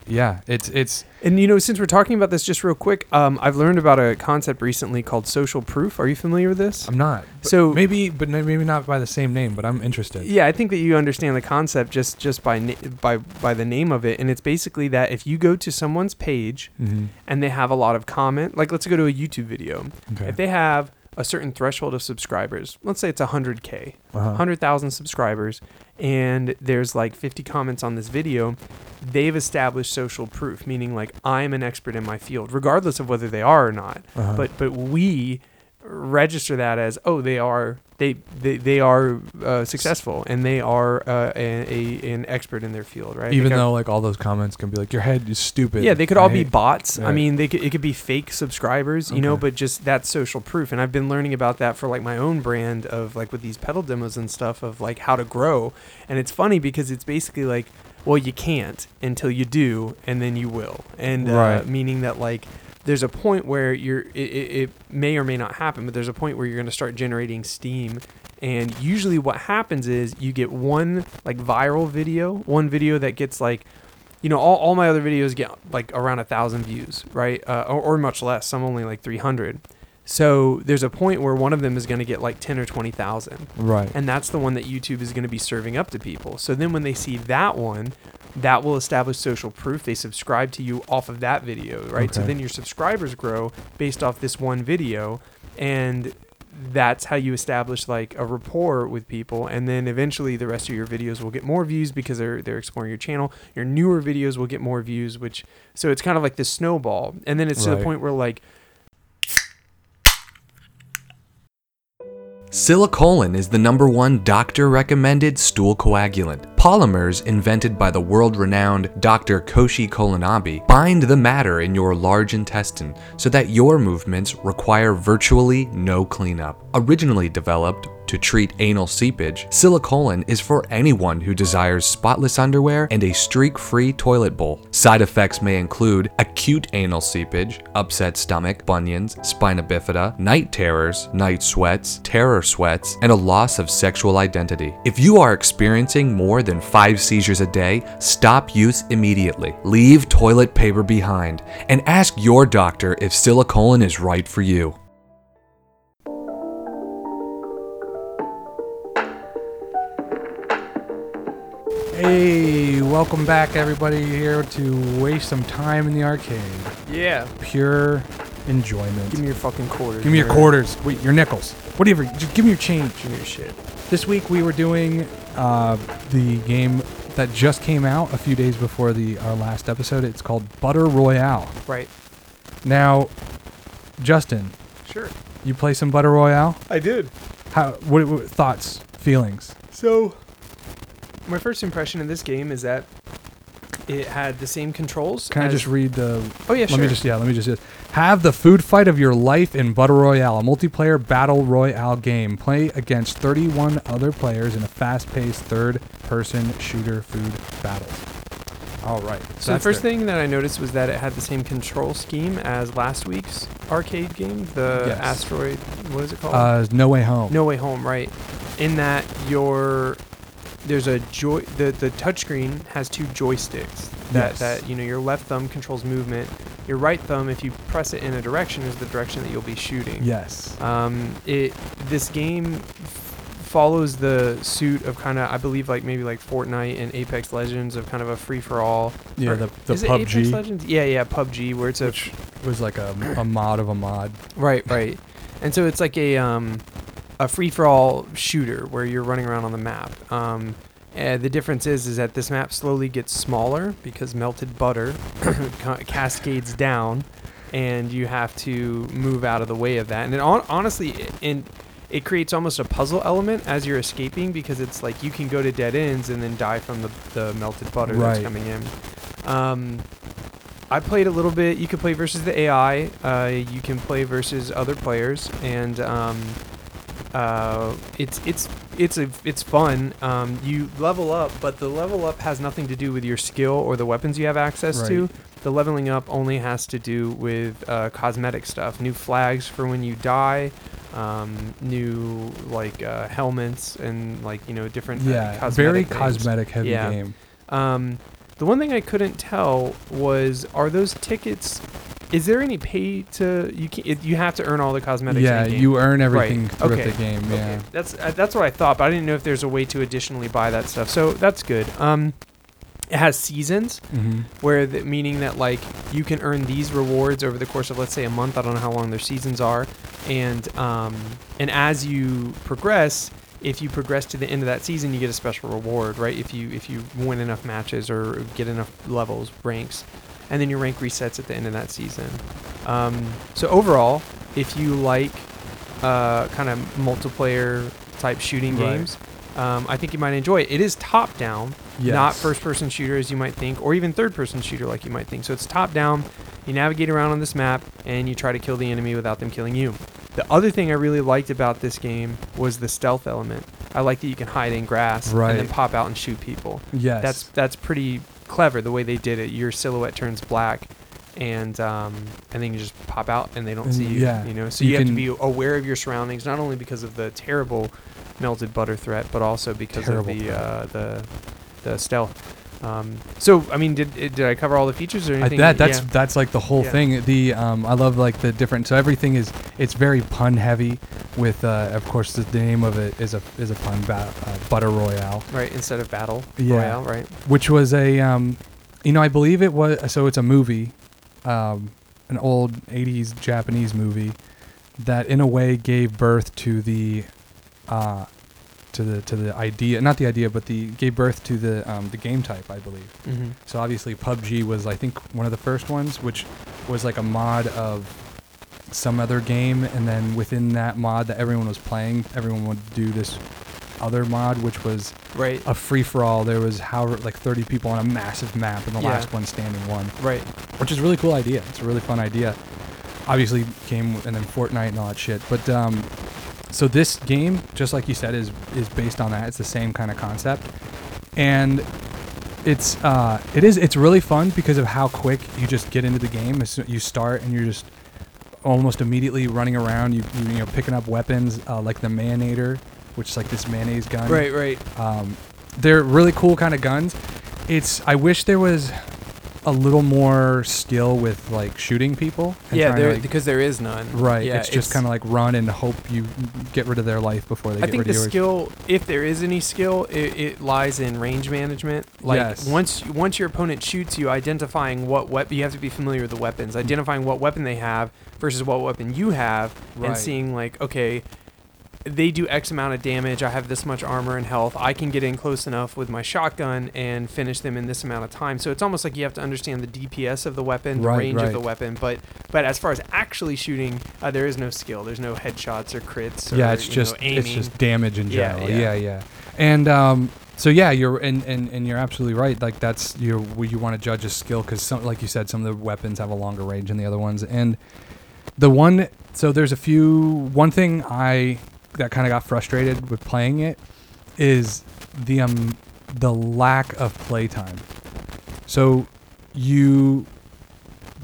Yeah, it's it's And you know, since we're talking about this, just real quick, um, I've learned about a concept recently called social proof. Are you familiar with this? I'm not. So- maybe, but maybe not by the same name. But I'm interested. Yeah, I think that you understand the concept just just by na- by by the name of it, and it's basically that if you go to someone's page Mm-hmm. and they have a lot of comment, like let's go to a YouTube video, Okay. if they have a certain threshold of subscribers, let's say it's 100k, uh-huh. 100,000 subscribers, and there's like 50 comments on this video, they've established social proof, meaning like I'm an expert in my field, regardless of whether they are or not. Uh-huh. But but we register that as oh they are they they, they are uh, successful and they are uh, a, a an expert in their field, right? Even though like all those comments can be like your head is stupid. yeah, they could I all be hate-" bots. I mean, they could, it could be fake subscribers, you know, but just that's social proof. And I've been learning about that for like my own brand of like with these pedal demos and stuff of like how to grow. And it's funny because it's basically like, well, you can't until you do, and then you will. And uh, Right. meaning that like there's a point where you're it, it, it may or may not happen, but there's a point where you're going to start generating steam. And usually, what happens is you get one like viral video, one video that gets like you know, all, all my other videos get like around a thousand views, right? Uh, or, or much less. Some only like 300. So there's a point where one of them is going to get like 10 or 20,000. Right. And that's the one that YouTube is going to be serving up to people. So then when they see that one, that will establish social proof. They subscribe to you off of that video, right? So then your subscribers grow based off this one video. And that's how you establish like a rapport with people and then eventually the rest of your videos will get more views because they're they're exploring your channel your newer videos will get more views which so it's kind of like this snowball and then it's to the point where like Silicolin is the number one doctor recommended stool coagulant. Polymers invented by the world renowned Dr. Koshi Kolanabe bind the matter in your large intestine so that your movements require virtually no cleanup. Originally developed to treat anal seepage, Silicolin is for anyone who desires spotless underwear and a streak free toilet bowl. Side effects may include acute anal seepage, upset stomach, bunions, spina bifida, night terrors, night sweats, terror sweats, and a loss of sexual identity. If you are experiencing more than five seizures a day, stop use immediately. Leave toilet paper behind and ask your doctor if Silicolin is right for you. Hey, welcome back, everybody, here to waste some time in the arcade. yeah Pure enjoyment. give me your fucking quarters Give me your man. quarters. Wait, your nickels. Whatever. Just give me your change. give me your shit This week we were doing uh, the game that just came out a few days before the our last episode. It's called Butter Royale. right Now, Justin, sure you play some Butter Royale? i did How? What, what thoughts? Feelings? So, my first impression of this game is that it had the same controls. Can I as- just read the? Oh yeah, Let sure. me just yeah. Let me just have the food fight of your life in Butter Royale, a multiplayer battle royale game. Play against 31 other players in a fast-paced third-person shooter food battles. All right. So the first thing that I noticed was that it had the same control scheme as last week's arcade game, the Yes. Asteroid. What is it called? uh, No Way Home. No Way Home, right? In that your there's a joy the the touchscreen has two joysticks that Yes. that you know your left thumb controls movement. Your right thumb, if you press it in a direction, is the direction that you'll be shooting. Yes. Um, it this game f- follows the suit of kind of I believe like maybe like Fortnite and Apex Legends of kind of a free for all. Yeah. or- The the is it Apex PUBG, Legends? Yeah, yeah, PUBG, where it's a which was like a, a mod of a mod. Right, right. And so it's like a um, a free for all shooter where you're running around on the map. Um, and the difference is is that this map slowly gets smaller because melted butter cascades down, and you have to move out of the way of that. And it honestly, it, in it creates almost a puzzle element as you're escaping because it's like you can go to dead ends and then die from the, the melted butter that's coming in. Um, I played a little bit. You can play versus the AI. Uh, you can play versus other players, and um, uh, it's it's it's a it's fun. Um, you level up, but the level up has nothing to do with your skill or the weapons you have access to. The leveling up only has to do with uh, cosmetic stuff, new flags for when you die, um, new like uh, helmets, and like you know different uh, Yeah. cosmetic Very things. cosmetic heavy Yeah. game. Um, the one thing I couldn't tell was are those tickets? Is there any pay to you? Can, you have to earn all the cosmetics. Yeah. You earn everything Right. throughout Okay. the game. Okay, Yeah. That's uh, that's what I thought, but I didn't know if there's a way to additionally buy that stuff. So that's good. Um, it has seasons, Mm-hmm. where the, meaning that like you can earn these rewards over the course of let's say a month. I don't know how long their seasons are, and um, and as you progress, if you progress to the end of that season, you get a special reward, right? If you if you win enough matches or get enough levels, ranks, and then your rank resets at the end of that season. Um, so overall, if you like uh, kind of multiplayer type shooting Right. games, um, I think you might enjoy it. It is top down, Yes. not first person shooter as you might think, or even third person shooter like you might think. So it's top down. You navigate around on this map and you try to kill the enemy without them killing you. The other thing I really liked about this game was the stealth element. I like that you can hide in grass Right. and then pop out and shoot people. Yes. That's that's pretty clever the way they did it. Your silhouette turns black, and um, and then you just pop out and they don't And see you. yeah, You know, so you you, have to be aware of your surroundings, not only because of the terrible melted butter threat, but also because of the uh, the the stealth. Um, so I mean, did did I cover all the features or I, anything? that that's yeah. that's like the whole Yeah. thing. The um, I love like the different. So everything is it's very pun heavy. With uh, of course the name of it is a is a pun ba- uh, butter royale, right instead of battle Yeah. royale, right? which was a um, you know I believe it was so it's a movie, um, an old '80s Japanese movie that in a way gave birth to the uh, to the to the idea not the idea but the gave birth to the um, the game type I believe. Mm-hmm. So obviously PUBG was I think one of the first ones, which was like a mod of some other game, and then within that mod that everyone was playing, everyone would do this other mod, which was Right, a free for all. There was however like 30 people on a massive map, and the Yeah. last one standing won, right. which is a really cool idea. It's a really fun idea. Obviously came and then Fortnite and all that shit, but um, so this game, just like you said, is is based on that. It's the same kind of concept, and it's uh, it is it's really fun because of how quick you just get into the game. You start and you're just almost immediately running around. You you, you know picking up weapons uh, like the Mayonnator, which is like this mayonnaise gun. Right, right. Um, they're really cool kind of guns. It's I wish there was a little more skill with like shooting people. Yeah, trying to, like- because there is none. right. Yeah, it's just kind of like run and hope you get rid of their life before they I get think rid the of yours. skill, if there is any skill, it, it lies in range management. Like Yes. once once your opponent shoots you, identifying what weapon you have to be familiar with the weapons, mm. identifying what weapon they have versus what weapon you have, Right. and seeing like okay, they do X amount of damage. I have this much armor and health. I can get in close enough with my shotgun and finish them in this amount of time. So it's almost like you have to understand the DPS of the weapon, the Right, range of the weapon. But but as far as actually shooting, uh, there is no skill. There's no headshots or crits. Or, yeah, it's you know, just it's just damage in general. yeah. Yeah, yeah. And um, so yeah, you're and, and, and you're absolutely right. Like that's you you want to judge a skill because some like you said, some of the weapons have a longer range than the other ones. And the one so there's a few one thing I that kind of got frustrated with playing it is the um the lack of playtime. So you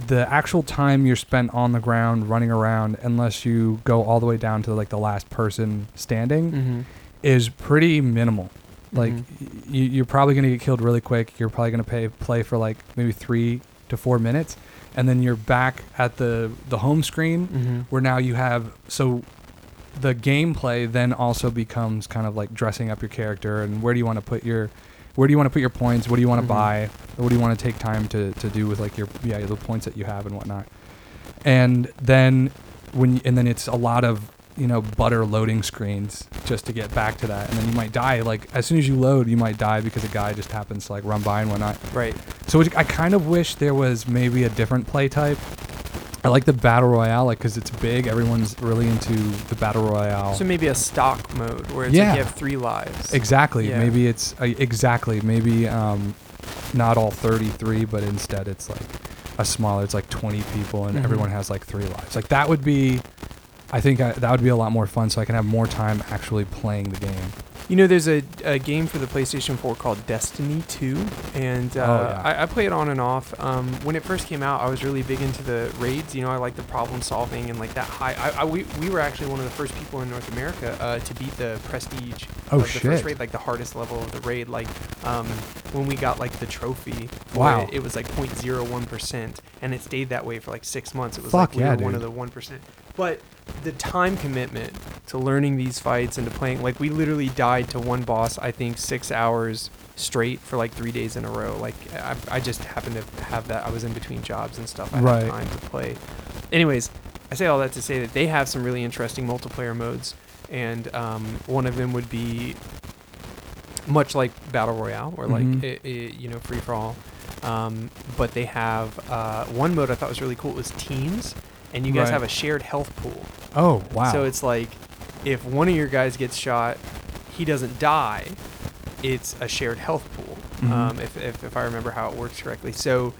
the actual time you're spent on the ground running around unless you go all the way down to like the last person standing Mm-hmm. is pretty minimal. Like Mhm. y- you, you're probably gonna get killed really quick. You're probably gonna pay, play for like maybe three to four minutes, and then you're back at the the home screen Mm-hmm. where now you have so the gameplay then also becomes kind of like dressing up your character and where do you want to put your where do you want to put your points? What do you want to Mhm. buy? Or what do you want to take time to, to do with like your yeah the points that you have and whatnot? And then when and then it's a lot of you know butter loading screens just to get back to that, and then you might die like as soon as you load, you might die because a guy just happens to like run by and whatnot. Right. So it, I kind of wish there was maybe a different play type. I like the battle royale, like because it's big. Everyone's really into the battle royale. So maybe a stock mode where it's Yeah. like you have three lives. exactly. Yeah. Maybe it's uh, exactly. Maybe um, not all 33, but instead it's like a smaller. It's like 20 people, and Mhm. everyone has like three lives. Like that would be. I think I, that would be a lot more fun, so I can have more time actually playing the game. You know, there's a, a game for the PlayStation 4 called Destiny 2, and uh, Oh, yeah. I, I play it on and off. Um, when it first came out, I was really big into the raids. You know, I like the problem solving and like that high. I, I, we, we were actually one of the first people in North America uh, to beat the prestige Oh, of the first raid, like the hardest level of the raid. Like um, when we got like the trophy, Wow. it, it was like 0.01 percent, and it stayed that way for like six months. It was Fuck like we yeah, were one of the one percent. But the time commitment to learning these fights and to playing like we literally died to one boss i think six hours straight for like three days in a row. Like i, I just happened to have that i was in between jobs and stuff. I Right. had time to play. Anyways i say all that to say that they have some really interesting multiplayer modes and um, one of them would be much like battle royale or like Mhm. i- i- you know free for all um, but they have uh, one mode i thought was really cool was teams and you guys Right. have a shared health pool Oh wow! so it's like if one of your guys gets shot, he doesn't die. It's a shared health pool. Mhm. Um, if, if, if I remember how it works correctly. So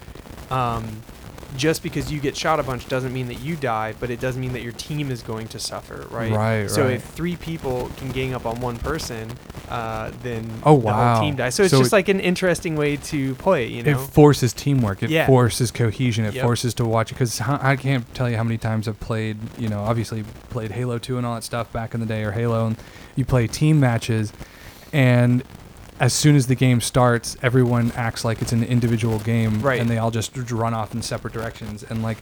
um, just because you get shot a bunch doesn't mean that you die, but it does mean that your team is going to suffer, right? Right, So right. if three people can gang up on one person, uh, then Oh, the wow. whole team dies. So it's So just it- like an interesting way to play, you know? It forces teamwork. It Yeah. forces cohesion. It Yep. forces to watch it because I can't tell you how many times I've played. You know, obviously played Halo Two and all that stuff back in the day, or Halo, and you play team matches, and as soon as the game starts, everyone acts like it's an individual game, Right. and they all just run off in separate directions. And like,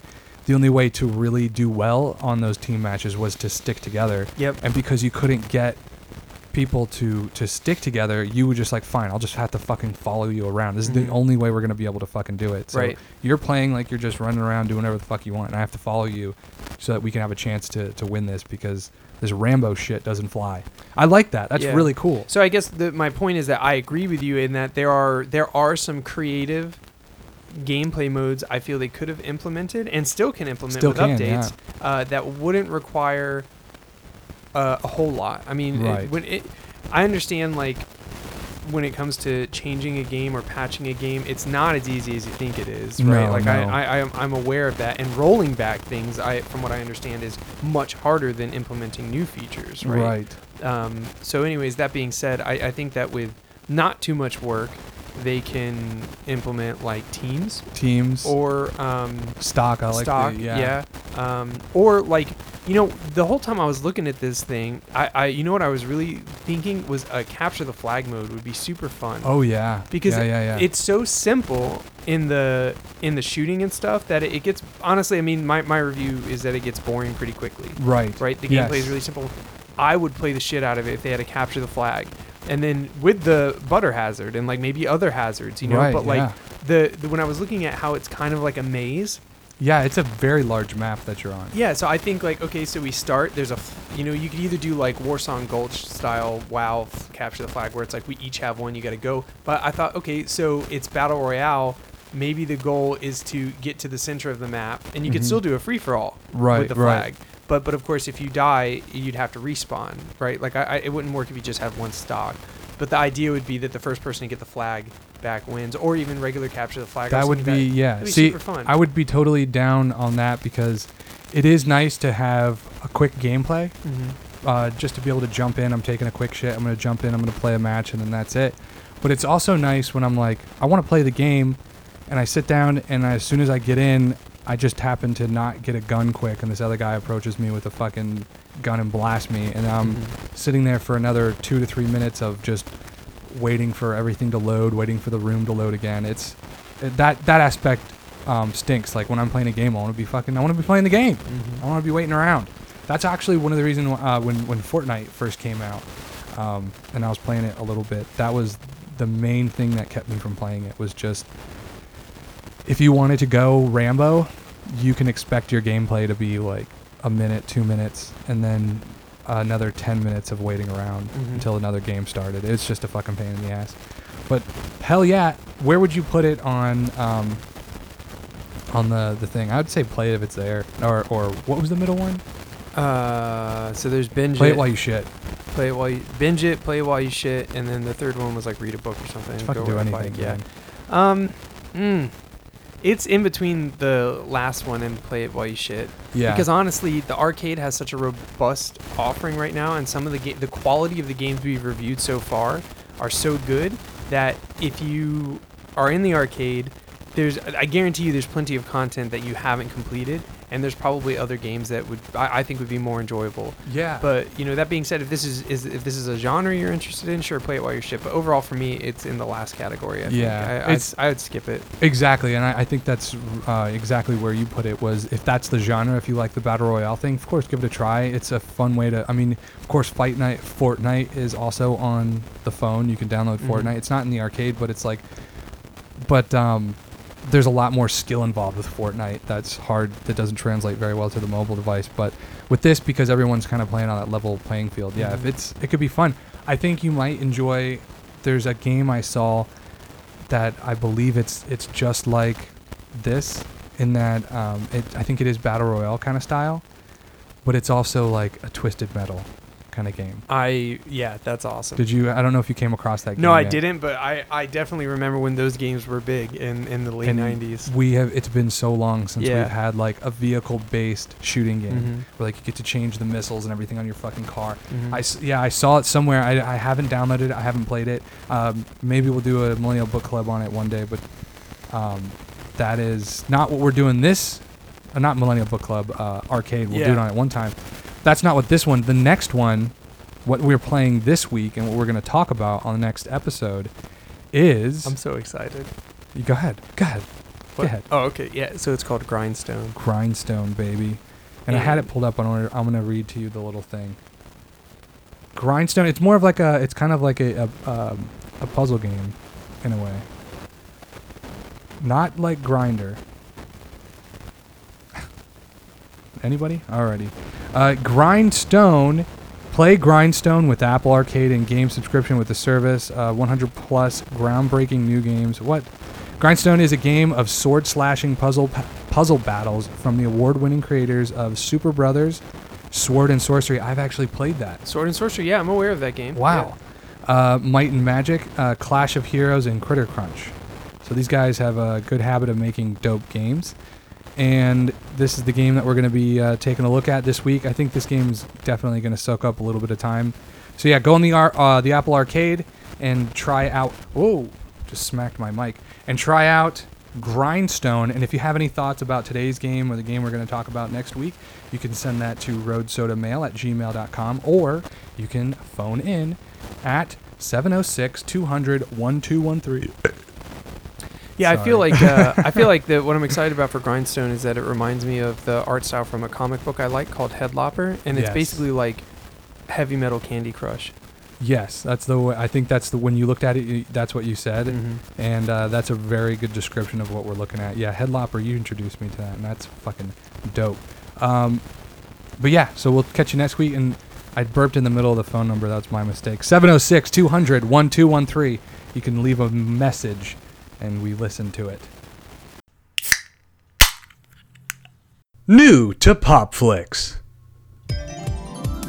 the only way to really do well on those team matches was to stick together. Yep. And because you couldn't get people to to stick together, you would just like, fine, I'll just have to fucking follow you around. This is Mhm. the only way we're gonna be able to fucking do it. So Right. you're playing like you're just running around doing whatever the fuck you want, and I have to follow you so that we can have a chance to to win this because this Rambo shit doesn't fly. I like that. That's Yeah. really cool. So I guess the, my point is that I agree with you in that there are there are some creative gameplay modes I feel they could have implemented and still can implement Still with can, updates uh, that wouldn't require uh, a whole lot. I mean, it- when it, I understand like when it comes to changing a game or patching a game, it's not as easy as you think it is, right? No, like no. I, I, I'm- I'm aware of that, and rolling back things, I, from what I understand, is much harder than implementing new features, right? right? Um, so, anyways, that being said, I, I think that with not too much work, they can implement like teams Teams or um, stock. I like stock, the, yeah. yeah. Um, or like, you know, the whole time I was looking at this thing, I, I you know what I was really thinking was a capture the flag mode would be super fun. Oh yeah. Because yeah, yeah, yeah. it's so simple in the in the shooting and stuff that it, it gets honestly. I mean, my, my review is that it gets boring pretty quickly. right. Right, the Yes. gameplay is really simple. I would play the shit out of it if they had to capture the flag, and then with the butter hazard and like maybe other hazards, you know. Right, but like yeah. the, the when I was looking at how it's kind of like a maze, Yeah, it's a very large map that you're on. yeah, so I think like okay, so we start. There's a you know, you could either do like Warsong Gulch style WoW capture the flag, where it's like we each have one, you got to go. But I thought, okay, so it's battle royale. Maybe the goal is to get to the center of the map, and you could Mhm. still do a free for all Right, with the flag. right. But but of course, if you die, you'd have to respawn, right? Like I, I, it wouldn't work if you just have one stock. but the idea would be that the first person to get the flag back wins, or even regular capture the flag. that would be yeah. Be See. I would be totally down on that because it is nice to have a quick gameplay. Mhm. uh, just to be able to jump in. I'm taking a quick shit. I'm gonna jump in. I'm gonna play a match, and then that's it. But it's also nice when I'm like, I want to play the game, and I sit down, and as soon as I get in, I just happen to not get a gun quick, and this other guy approaches me with a fucking gun and blasts me, and I'm Mhm. sitting there for another two to three minutes of just waiting for everything to load, waiting for the room to load again. It's it, that that aspect um, stinks. Like when I'm playing a game, I want to be fucking. I want to be playing the game. Mhm. I want to be waiting around. That's actually one of the reasons uh, when when Fortnite first came out, um, and I was playing it a little bit. That was the main thing that kept me from playing it. Was just if you wanted to go Rambo, you can expect your gameplay to be like a minute, two minutes, and then another ten minutes of waiting around Mhm. until another game started. It's just a fucking pain in the ass. But hell yeah, where would you put it on? Um, on the, the thing, I would say play it if it's there, or or what was the middle one? Uh, so there's binge Play it, it while you shit. play it while you binge it, play it while you shit, and then the third one was like read a book or something. Just fucking go do anything. bike, Yeah. man. Um, mm, it's in between the last one and play it while you shit. Yeah. Because honestly, the arcade has such a robust offering right now, and some of the ga- the quality of the games we've reviewed so far are so good that if you are in the arcade, there's I guarantee you there's plenty of content that you haven't completed, and there's probably other games that would I, I think would be more enjoyable. yeah. But you know that being said, if this is, is if this is a genre you're interested in, sure, play it while you're shit. But overall, for me, it's in the last category. I Yeah, think. I, it's- I'd, I'd skip it. Exactly, and I, I think that's uh, exactly where you put it. Was if that's the genre, if you like the battle royale thing, of course, give it a try. It's a fun way to. I mean, of course, Fight Night, Fortnite is also on the phone. You can download Mhm. Fortnite. It's not in the arcade, but it's like, but um, there's a lot more skill involved with Fortnite. That's hard. That doesn't translate very well to the mobile device. But with this, because everyone's kind of playing on that level playing field, yeah, if Mhm. it's it could be fun. I think you might enjoy. There's a game I saw that I believe it's it's just like this in that um, it I think it is battle royale kind of style, but it's also like a twisted metal kind of game. I yeah, that's awesome. Did you? I don't know if you came across that. game no, I yet. didn't, but I, I definitely remember when those games were big in, in the late And '90s. We have. It's been so long since Yeah. we've had like a vehicle-based shooting game Mhm. where like you get to change the missiles and everything on your fucking car. Mhm. I s- yeah, I saw it somewhere. I, I haven't downloaded it. I haven't played it. Um, maybe we'll do a Millennial Book Club on it one day, but um, that is not what we're doing this. Uh, not Millennial Book Club uh, arcade. We'll do it on it one time. That's not what this one. The next one, what we're playing this week and what we're going to talk about on the next episode is. I'm so excited. you go ahead. Go ahead. What? Go ahead. Oh, okay. Yeah. So it's called Grindstone. Grindstone, baby. And I had it pulled up on order. I'm gonna read to you the little thing. Grindstone. It's more of like a. It's kind of like a a, um, a puzzle game, in a way. Not like Grindr. Anybody? Alrighty. Uh, Grindstone. Play Grindstone with Apple Arcade and game subscription with the service. Uh, 100 plus groundbreaking new games. What? Grindstone is a game of sword slashing puzzle puzzle battles from the award-winning creators of Superbrothers, Sword and Sworcery. I've actually played that. Sword and Sworcery. Yeah, I'm aware of that game. Wow. Uh, Might and Magic, uh, Clash of Heroes, and Critter Crunch. So these guys have a good habit of making dope games. And this is the game that we're going to be uh, taking a look at this week. I think this game is definitely going to soak up a little bit of time. So yeah, go on the uh, the Apple Arcade and try out. Whoa, just smacked my mic. And try out Grindstone. And if you have any thoughts about today's game or the game we're going to talk about next week, you can send that to roadsodamail at gmail.com or you can phone in at 706 200 1213. Yeah, I feel like uh, I feel like that. What I'm excited about for Grindstone is that it reminds me of the art style from a comic book I like called Headlopper, and it's Yes. basically like heavy metal Candy Crush. Yes, that's the way. I think that's the when you looked at it, you, that's what you said, Mhm. and uh, that's a very good description of what we're looking at. Yeah, Headlopper, you introduced me to that, and that's fucking dope. Um, but yeah, so we'll catch you next week. And I burped in the middle of the phone number. That's my mistake. 706 200 1213. You can leave a message, and we listen to it. New to Popflix.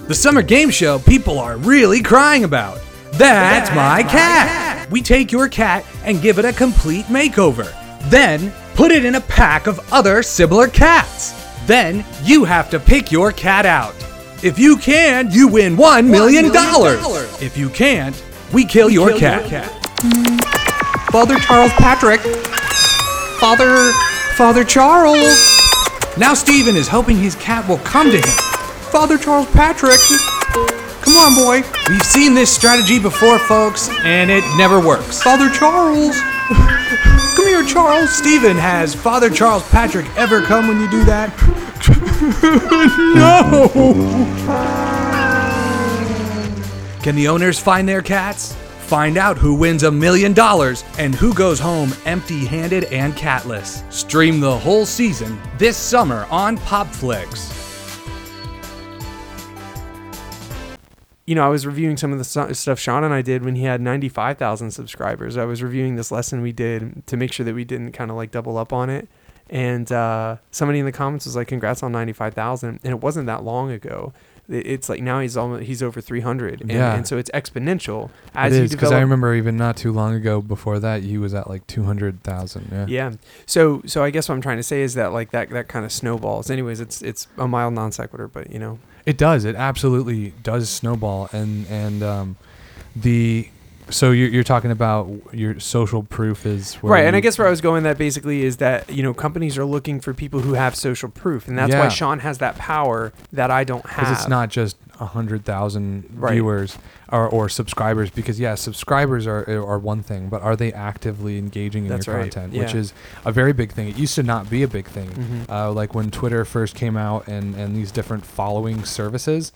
The summer game show people are really crying about. That's my cat. We take your cat and give it a complete makeover. Then put it in a pack of other similar cats. Then you have to pick your cat out. If you can, you win $1 million. If you can't, we kill your cat. Father Charles Patrick. Father. Father Charles. Now Stephen is hoping his cat will come to him. Father Charles Patrick. Come on, boy. We've seen this strategy before, folks, and it never works. Father Charles. Come here, Charles. Stephen, has Father Charles Patrick ever come when you do that? No. Can the owners find their cats? Find out who wins a million dollars and who goes home empty handed and catless. Stream the whole season this summer on Popflix. you know, I was reviewing some of the stuff Sean and I did when he had 95,000 subscribers. I was reviewing this lesson we did to make sure that we didn't kind of like double up on it. And uh, somebody in the comments was like, "Congrats on 95,000," and it wasn't that long ago. It- It's like now he's almost he's over 300, and, Yeah. and so it's exponential It as is you because. I remember even not too long ago before that he was at like two hundred thousand. Yeah. Yeah. So so I guess what I'm trying to say is that like that that kind of snowballs. Anyways, it's it's a mild non sequitur, but you know. It does. It absolutely does snowball, and and um, the so you're you're talking about your social proof is where right and i guess where i was going that basically is that you know companies are looking for people who have social proof and that's why sean has that power that i don't have because it's not just a hundred thousand Right. viewers or, or subscribers. Because yeah, subscribers are are one thing, but are they actively engaging in That's your right, content, which is a very big thing. It used to not be a big thing. Mhm. Uh, like when Twitter first came out and and these different following services,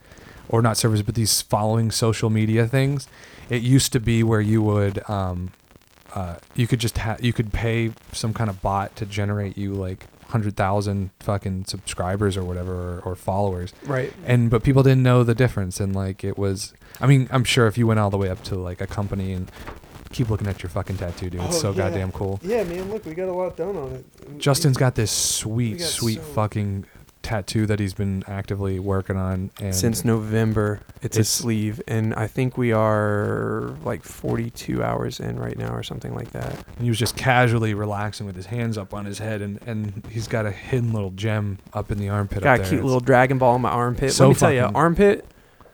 or not services, but these following social media things. It used to be where you would um, uh, you could just ha- you could pay some kind of bot to generate you like hundred thousand fucking subscribers or whatever or, or followers right and but people didn't know the difference and like it was i mean i'm sure if you went all the way up to like a company and keep looking at your fucking tattoo dude it's Oh, so yeah. goddamn cool yeah man look we got a lot done on it justin's got this sweet got sweet so- fucking tattoo that he's been actively working on and since november. It's, a sleeve and i think we are like 42 hours in right now or something like that. And he was just casually relaxing with his hands up on his head and and he's got a hidden little gem up in the armpit got a cute It's- little dragon ball in my armpit. So let me tell you armpit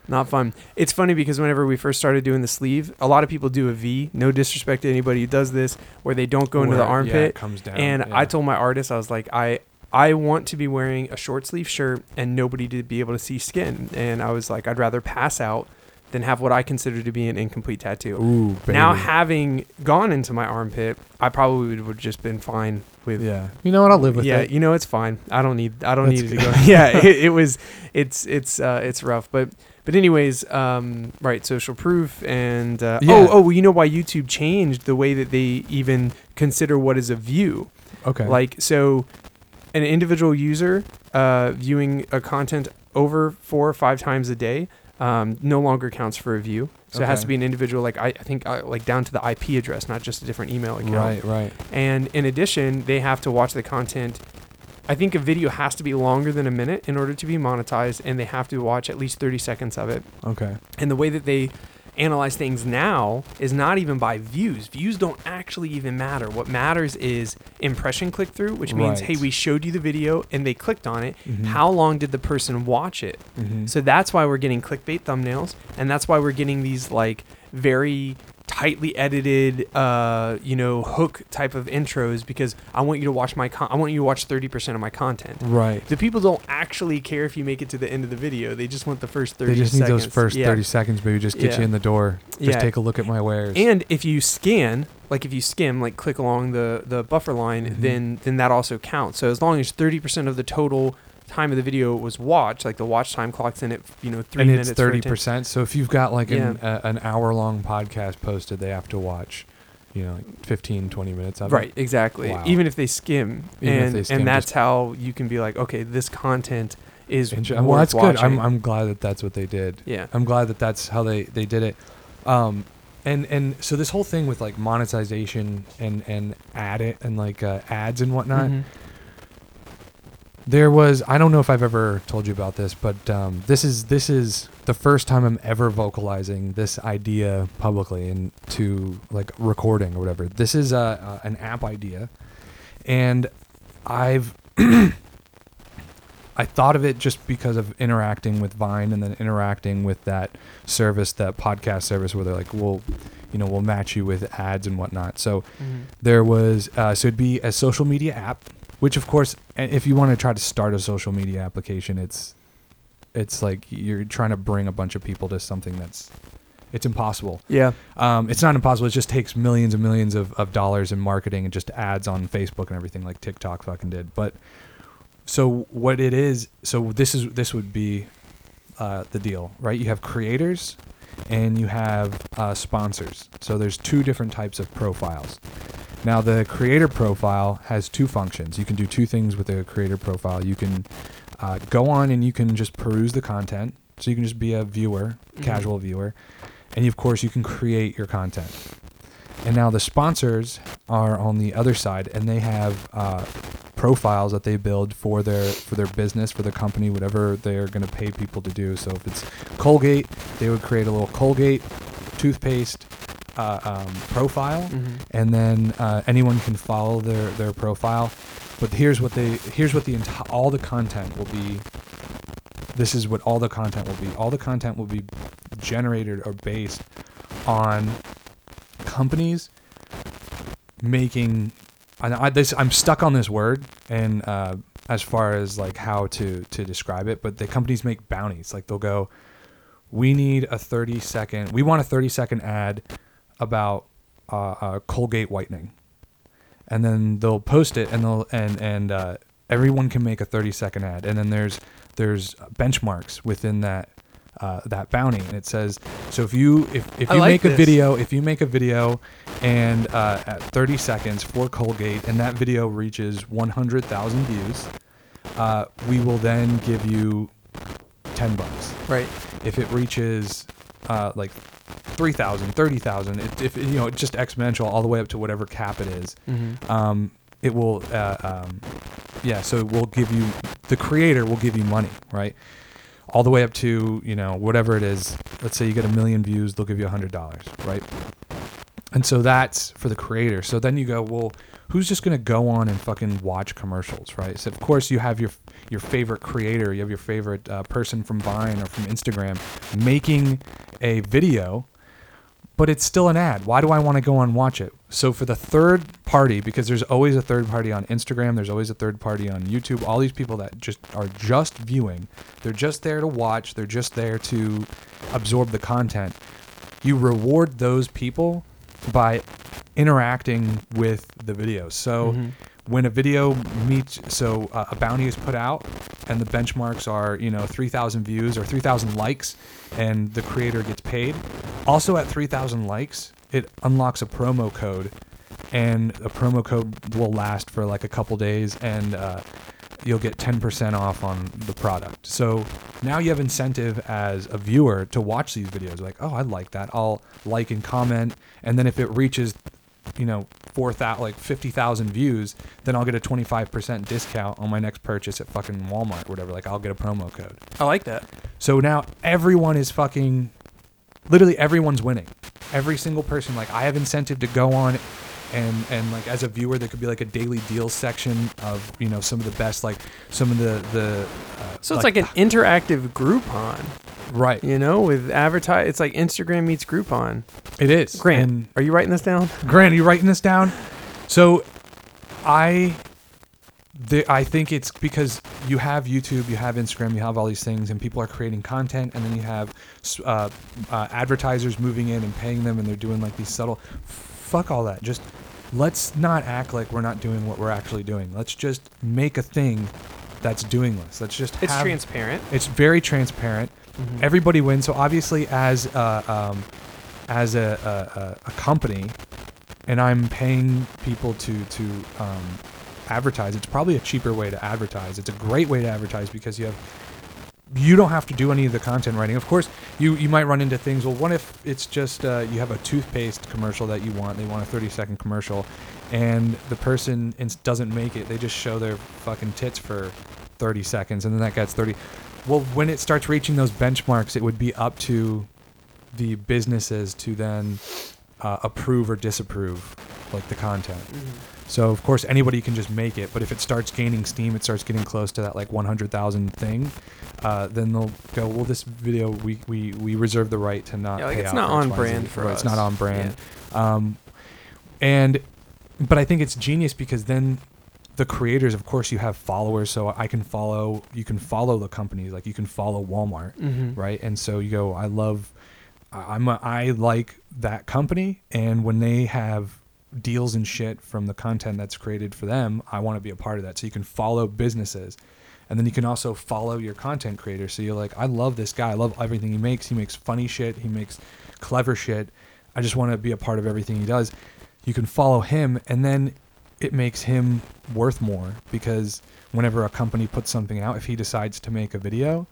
not fun. It's funny because whenever we first started doing the sleeve a lot of people do a v no disrespect to anybody who does this where they don't go into the where- yeah, armpit. it comes down and yeah. I told my artist, I was like, I I want to be wearing a short sleeve shirt and nobody to be able to see skin. And I was like, I'd rather pass out than have what I consider to be an incomplete tattoo. Ooh. Now having gone into my armpit, I probably would have just been fine with. yeah you know what i'll live with yeah, it you know it's fine. I don't need. I don't That's need it to go. yeah, it, it was. It's it's uh, it's rough, but but anyways, um, right. Social proof and uh, Yeah. oh oh, you know why YouTube changed the way that they even consider what is a view. okay Like so, an individual user uh, viewing a content over four or five times a day um, no longer counts for a view. So it has to be an individual, like I, I think, uh, like down to the IP address, not just a different email account. right right And in addition, they have to watch the content. I think a video has to be longer than a minute in order to be monetized, and they have to watch at least 30 seconds of it. okay And the way that they analyze things now is not even by views. Views don't actually even matter. What matters is impression click through, which means, Right. hey, we showed you the video and they clicked on it. Mhm. How long did the person watch it? Mhm. So that's why we're getting clickbait thumbnails, and that's why we're getting these like very tightly edited, uh, you know, hook type of intros because I want you to watch my con- I want you to watch 30% of my content. right The people don't actually care if you make it to the end of the video. They just want the first 30 they just need those first Yeah. 30 seconds maybe just get Yeah. you in the door just Yeah. take a look at my wares And if you scan, like if you skim, like click along the the buffer line, Mhm. then then that also counts. So as long as 30% of the total time of the video was watched, like the watch time clocks in at you know three and minutes. it's thirty percent. so if you've got like an, a, an hour long podcast posted they have to watch you know like 15 20 minutes of it. Right, exactly. Wow. Even if they skim, Even if and they skim, and that's just- how you can be like, okay, this content is Inter- worth well that's good I'm. I'm glad that that's what they did yeah. i'm glad that that's how they they did it um and and so this whole thing with like monetization and and ad it and like uh, ads and whatnot Mhm. There was I don't know if I've ever told you about this, but um, this is this is the first time I'm ever vocalizing this idea publicly and to like recording or whatever. This is a, a an app idea, and I've I thought of it just because of interacting with Vine and then interacting with that service, that podcast service, where they're like, "We'll, you know, we'll match you with ads and whatnot." So there was, uh, so it'd be a social media app, which of course, if you want to try to start a social media application, it's, it's like you're trying to bring a bunch of people to something that's, it's impossible. Yeah. Um, it's not impossible. It just takes millions and millions of, of dollars in marketing and just ads on Facebook and everything like TikTok fucking did. But so what it is, so this is this would be uh, the deal, right? You have creators and you have uh, sponsors. So there's two different types of profiles. Now the creator profile has two functions. You can do two things with a creator profile. You can uh, go on and you can just peruse the content. So you can just be a viewer, casual viewer, and of course you can create your content. And now the sponsors are on the other side, and they have uh, profiles that they build for their for their business, for their company, whatever they're going to pay people to do. So if it's Colgate, they would create a little Colgate toothpaste uh, um, profile, Mm-hmm. and then uh, anyone can follow their their profile. But here's what they here's what the enti- all the content will be. This is what all the content will be. All the content will be generated or based on companies making. And I, this, I'm stuck on this word, and uh, as far as like how to to describe it, but the companies make bounties. Like they'll go, we need a 30 second, we want a 30 second ad about uh, uh, Colgate whitening, and then they'll post it, and they'll and and uh, everyone can make a 30 second ad, and then there's there's benchmarks within that uh, that bounty, and it says so if you if, if you like make a video if you make a video and uh, at 30 seconds for Colgate, and that video reaches 100,000 views, uh, we will then give you 10 bucks Right. if it reaches uh, like 3,000, 30,000, it, if you know, just exponential all the way up to whatever cap it is, Mm-hmm. um, it will, uh, um, yeah, so it will give you, the creator will give you money, right? All the way up to, you know, whatever it is. Let's say you get a million views, they'll give you a $100, right? And so that's for the creator. So then you go, well, who's just gonna go on and fucking watch commercials, right? So of course you have your your favorite creator, you have your favorite uh, person from Vine or from Instagram making a video, but it's still an ad. Why do I want to go and watch it? So for the third party, because there's always a third party on Instagram, there's always a third party on YouTube. All these people that just are just viewing, they're just there to watch, they're just there to absorb the content. You reward those people by interacting with the videos. So Mm-hmm. when a video meets, so uh, a bounty is put out, and the benchmarks are you know 3,000 views or 3,000 likes, and the creator gets paid. Also at 3,000 likes, it unlocks a promo code, and a promo code will last for like a couple days, and uh, you'll get 10% off on the product. So now you have incentive as a viewer to watch these videos. Like, oh, I like that. I'll like and comment, and then if it reaches, you know, four thousand like fifty thousand views, then I'll get a 25% discount on my next purchase at fucking Walmart or whatever. Like, I'll get a promo code. I like that. So now everyone is fucking, literally everyone's winning. Every single person, like I have incentive to go on and, and like as a viewer, there could be like a daily deal section of, you know, some of the best, like some of the, the, uh, So it's like, an interactive Groupon, right. you know, with advertise. It's like Instagram meets Groupon. It is. Grant, And are you writing this down? Grant, are you writing this down? So I, the, I think it's because you have YouTube, you have Instagram, you have all these things, and people are creating content, and then you have uh, uh, advertisers moving in and paying them, and they're doing like these subtle. Fuck all that. Just let's not act like we're not doing what we're actually doing. Let's just make a thing that's doing this. Let's just It's have, transparent. it's very transparent. Mhm. Everybody wins. So obviously, as uh, um, as a, a, a- a company, and I'm paying people to to um, advertise. It's probably a cheaper way to advertise. It's a great way to advertise because you have you don't have to do any of the content writing. Of course, you you might run into things. Well, what if it's just uh, you have a toothpaste commercial that you want? They want a 30 second commercial, and the person doesn't make it. They just show their fucking tits for 30 seconds, and then that gets 30. Well, when it starts reaching those benchmarks, it would be up to the businesses to then uh, approve or disapprove like the content. So of course anybody can just make it, but if it starts gaining steam, it starts getting close to that like 100,000 thing. Uh, then they'll go, well, this video we, we, we reserve the right to not. Yeah, like, pay it's not on brand for Right, It's not on brand. Um, and but I think it's genius because then the creators, of course, you have followers. So I can follow. You can follow the companies. Like you can follow Walmart, Mm-hmm. right? And so you go. I love. I'm. A, I like that company, and when they have deals and shit from the content that's created for them, I want to be a part of that. So you can follow businesses. And then you can also follow your content creator. So you're like, I love this guy. I love everything he makes. He makes funny shit. He makes clever shit. I just want to be a part of everything he does. You can follow him, and then it makes him worth more because whenever a company puts something out, if he decides to make a video,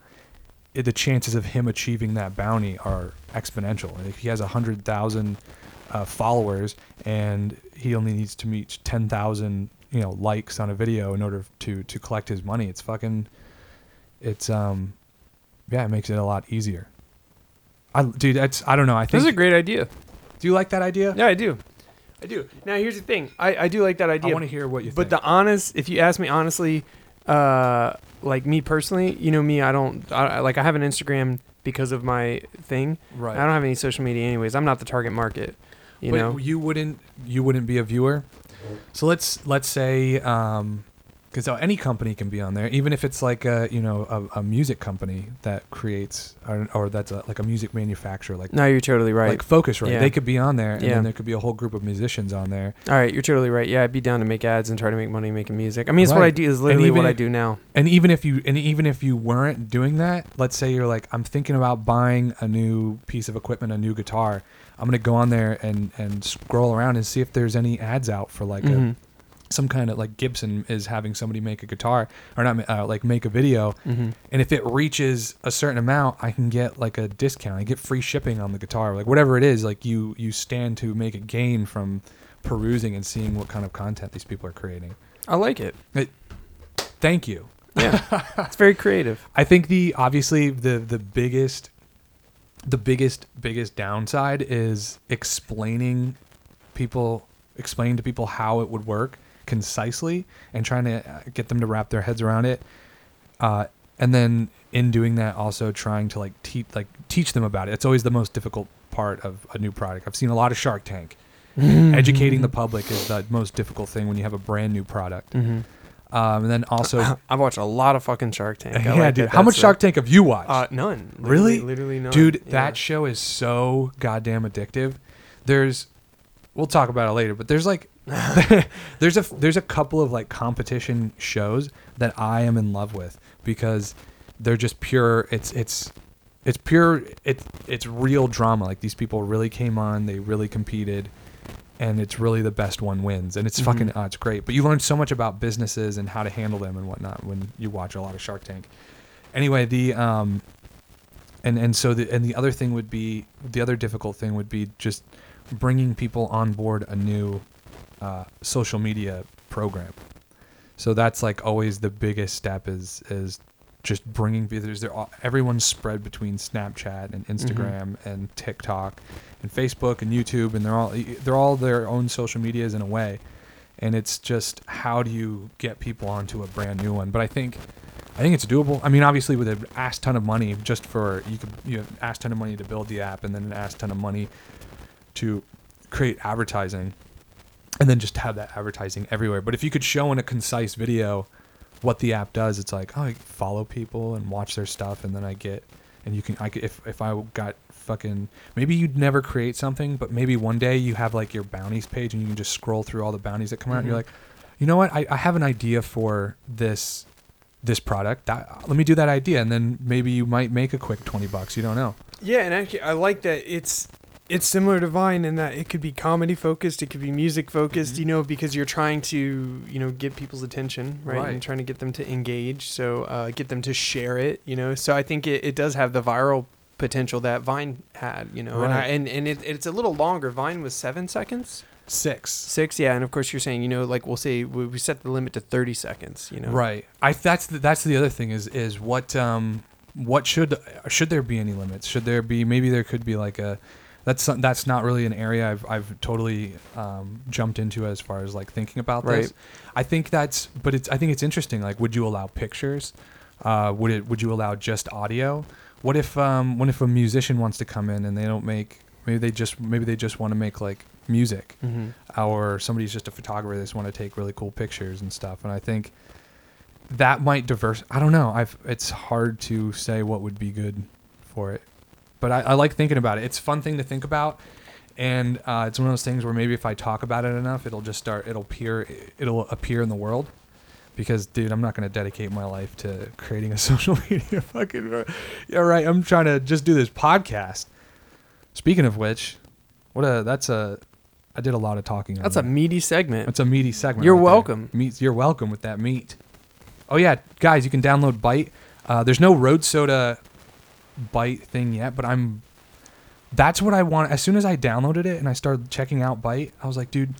it, the chances of him achieving that bounty are exponential. And if he has a hundred thousand uh, followers and he only needs to meet ten thousand, you know, likes on a video in order to to collect his money, it's fucking, it's um, yeah, it makes it a lot easier. I dude, that's I don't know. I think This is a great idea. do you like that idea? Yeah, I do. I do. Now here's the thing. I, I do like that idea. I want to hear what you but think. the honest, if you ask me honestly, uh, like me personally, you know me, I don't I, I- like I have an Instagram because of my thing. right. I don't have any social media anyways. I'm not the target market. You but know. you wouldn't you wouldn't be a viewer. So let's let's say um because any company can be on there, even if it's like a you know a, a music company that creates or, or that's a, like a music manufacturer like No, you're totally right. like Focusrite. Yeah. They could be on there, and Yeah. then there could be a whole group of musicians on there. All right, you're totally right. Yeah, I'd be down to make ads and try to make money making music. I mean, it's what I do. Is literally what I do now. And even if you and even if you weren't doing that, let's say you're like, I'm thinking about buying a new piece of equipment, a new guitar. I'm gonna go on there and and scroll around and see if there's any ads out for like a Mhm. some kind of like Gibson is having somebody make a guitar or not uh, like make a video Mhm. and if it reaches a certain amount I can get like a discount I get free shipping on the guitar like whatever it is like you you stand to make a gain from perusing and seeing what kind of content these people are creating I like it. thank you Yeah, it's very creative. I think the obviously the the biggest the biggest biggest downside is explaining people explaining to people how it would work concisely and trying to uh, get them to wrap their heads around it. Uh, and then in doing that also trying to like teach like teach them about it. It's always the most difficult part of a new product. I've seen a lot of shark tank. Educating the public is the most difficult thing when you have a brand new product. Hmm um, and then also I've watched a lot of fucking Shark Tank. I yeah like dude that how much shark tank have you watched Uh, none. Really? Literally, literally none. Dude, Yeah. that show is so goddamn addictive. There's we'll talk about it later, but there's like there's a there's a couple of like competition shows that I am in love with because they're just pure it's it's it's pure it's it's real drama. Like these people really came on, they really competed and it's really the best one wins and it's Mhm. fucking uh, it's great. But you learn so much about businesses and how to handle them and whatnot when you watch a lot of Shark Tank. Anyway, the um and and so the and the other thing would be the other difficult thing would be just bringing people on board a new uh, social media program. So that's like always the biggest step is is just bringing there's there all- everyone's spread between Snapchat and mm-hmm. Instagram and TikTok and Facebook and YouTube and they're all they're all their own social medias in a way. And it's just how do you get people onto a brand new one? But I think I think it's doable. I mean, obviously, with an ass ton of money, just for you could you have ass ton of money to build the app, and then an ass ton of money to create advertising, and then just have that advertising everywhere. But if you could show in a concise video what the app does, it's like, oh, I follow people and watch their stuff, and then I get, and you can, I if if I got fucking, maybe you'd never create something, but maybe one day you have like your bounties page, and you can just scroll through all the bounties that come out, and you're Mhm. like, you know what, I, I have an idea for this this product. That, let me do that idea, and then maybe you might make a quick twenty bucks. You don't know. Yeah, and actually, I like that it's it's similar to Vine in that it could be comedy focused, it could be music focused, Mhm. you know, because you're trying to you know get people's attention, right, Right. and trying to get them to engage, so uh, get them to share it, you know. So I think it, it does have the viral potential that Vine had, you know, and I, and and it, it's a little longer. Vine was seven seconds. six. Six, yeah, and of course you're saying, you know, like we'll say we, we set the limit to 30 seconds. You know, Right. I that's the, that's the other thing is is what um what should should there be any limits? Should there be maybe there could be like a that's that's not really an area I've I've totally um, jumped into as far as like thinking about this. I think that's but it's I think it's interesting. Like, would you allow pictures? Uh, would it would you allow just audio? What if um what if a musician wants to come in and they don't make maybe they just maybe they just want to make like music hmm or somebody's just a photographer they just want to take really cool pictures and stuff and i think that might diverse i don't know i've it's hard to say what would be good for it but i, I like thinking about it it's a fun thing to think about and uh, it's one of those things where maybe if i talk about it enough it'll just start it'll appear it'll appear in the world because dude i'm not going to dedicate my life to creating a social media fucking yeah right i'm trying to just do this podcast speaking of which what a that's a i did a lot of talking on That's a that. meaty segment. It's a meaty segment. You're right welcome. Meat, you're welcome with that meat. Oh yeah, guys, you can download Byte. Uh, there's no Road Soda Byte thing yet, but I'm. That's what I want. As soon as I downloaded it and I started checking out Byte, I was like, dude,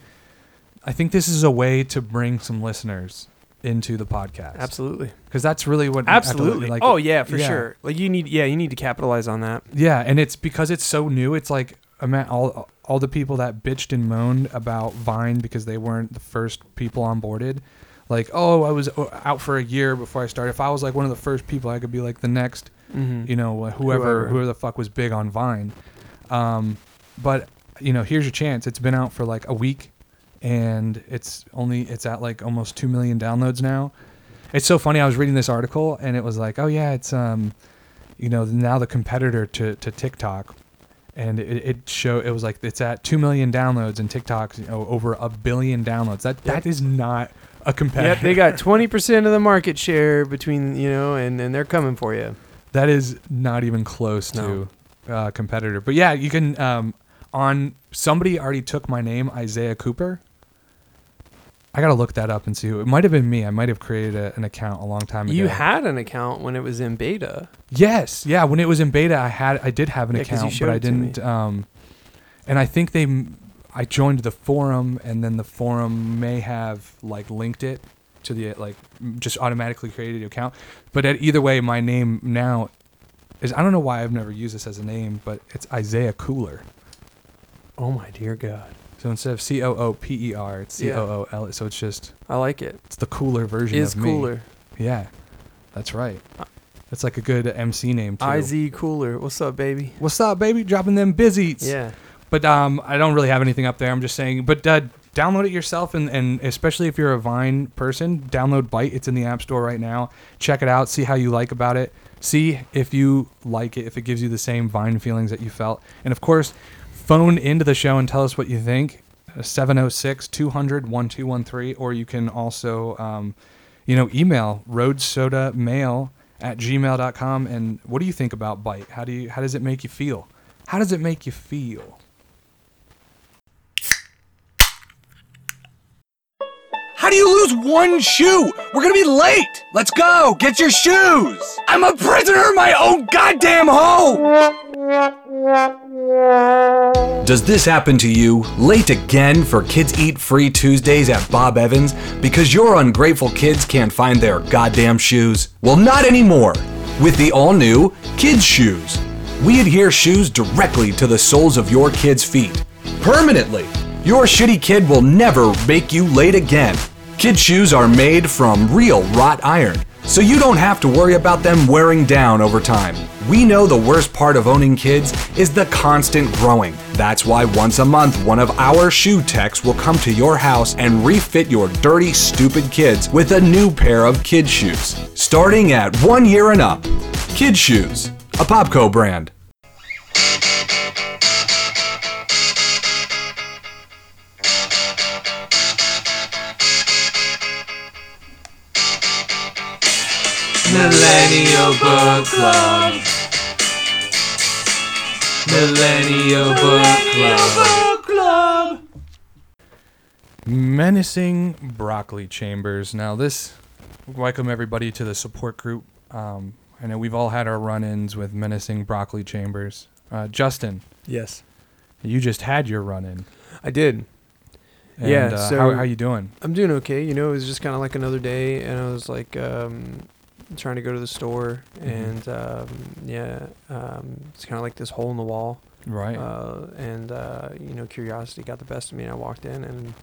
I think this is a way to bring some listeners into the podcast. Absolutely. Because that's really what. I have to look- Absolutely. like- oh yeah, for yeah. sure. Like you need, yeah, you need to capitalize on that. Yeah, and it's because it's so new. It's like ima- all all the people that bitched and moaned about Vine because they weren't the first people onboarded. Like, oh, I was out for a year before I started. If I was like one of the first people, I could be like the next, Mm-hmm. you know, whoever Whoever. whoever the fuck was big on Vine. Um, but you know, here's your chance. It's been out for like a week, and it's only it's at like almost two million downloads now. It's so funny. I was reading this article, and it was like, oh yeah, it's um, you know, now the competitor to to TikTok, and it, it show it was like it's at two million downloads, and TikTok's you know over a billion downloads. That that is not a competitor. Yep, they got twenty percent of the market share between you know, and and they're coming for you. That is not even close No. to uh, competitor. But yeah, you can um, on somebody already took my name, Isaiah Cooper. I gotta look that up and see who it might have been me. I might have created a, an account a long time ago. You had an account when it was in beta. yes, yeah. When it was in beta, I had I did have an Yeah, 'cause you account, showed but I it to me. didn't. Um, and I think they, m- I joined the forum, and then the forum may have like linked it to the like just automatically created the account. But at, either way, my name now is I don't know why I've never used this as a name, but it's Isaiah Cooler. Oh my dear God, So instead of C O O P E R, it's C. O O L. So it's just I like it. it's the cooler version Is of me. cooler. Yeah, that's right. That's like a good MC name too. Iz cooler. What's up, baby? What's up, baby? Dropping them busies. Yeah. But um, I don't really have anything up there. I'm just saying. But uh, download it yourself, and, and especially if you're a Vine person, download Byte. It's in the App Store right now. Check it out. See how you like about it. See if you like it. If it gives you the same Vine feelings that you felt. And of course, phone into the show and tell us what you think. 706 200 1213. Or you can also, um, you know, email roadsodamail at gmail.com. And what do you think about Byte? How do you how does it make you feel? How does it make you feel? How do you lose one shoe? We're gonna be late. Let's go. Get your shoes. I'm a prisoner in my own goddamn home. Does this happen to you? Late again for Kids Eat Free Tuesdays at Bob Evans because your ungrateful kids can't find their goddamn shoes? Well, not anymore. With the all new Kids Shoes. We adhere shoes directly to the soles of your kids' feet. Permanently. Your shitty kid will never make you late again. Kid shoes are made from real wrought iron, so you don't have to worry about them wearing down over time. We know the worst part of owning kids is the constant growing. That's why once a month, one of our shoe techs will come to your house and refit your dirty, stupid kids with a new pair of kid shoes. Starting at one year and up. Kid Shoes, a Popco brand. Millennial Book Club. Millennial Book Club. Menacing broccoli chambers. Now, this welcome everybody to the support group. Um, I know we've all had our run-ins with menacing broccoli chambers. Uh, Justin, Yes. you just had your run-in. I did. And, Yeah, uh, so- how, how you doing? I'm doing okay. You know, it was just kind of like another day, and I was like um, trying to go to the store, Mhm. and um, yeah, um, it's kind of like this hole in the wall, Right. uh, and uh, you know, curiosity got the best of me, and I walked in, and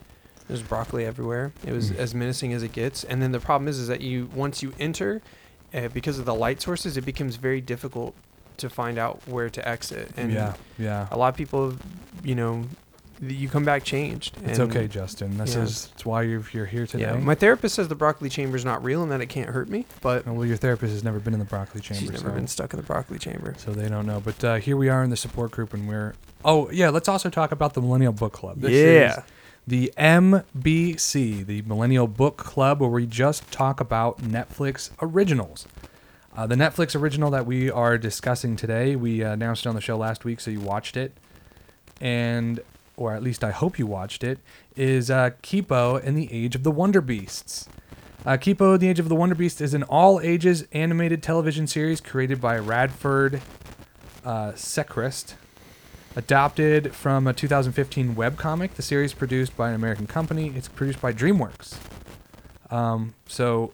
there's broccoli everywhere. It was Mm. as menacing as it gets, and then the problem is, is that you once you enter, uh, because of the light sources, it becomes very difficult to find out where to exit, and yeah. Yeah. a lot of people, you know, you come back changed. It's and- okay, Justin. This yeah. is it's why you're you're here today. Yeah, my therapist says the broccoli chamber is not real and that it can't hurt me, but well, your therapist has never been in the broccoli chamber, she's never so, been stuck in the broccoli chamber. so they don't know. But uh, here we are in the support group, and we're oh yeah. Let's also talk about the Millennial Book Club. This yeah, is the MBC, the Millennial Book Club, where we just talk about Netflix originals. Uh, the Netflix original that we are discussing today, we uh, announced it on the show last week, so you watched it, and or at least I hope you watched it. Is uh, Kipo and the Age of the Wonder Beasts. Uh, Kipo and the Age of the Wonder Beast is an all-ages animated television series created by Radford uh, Sechrist. Adapted from a 2015 webcomic, the series produced by an American company. It's produced by DreamWorks. Um, so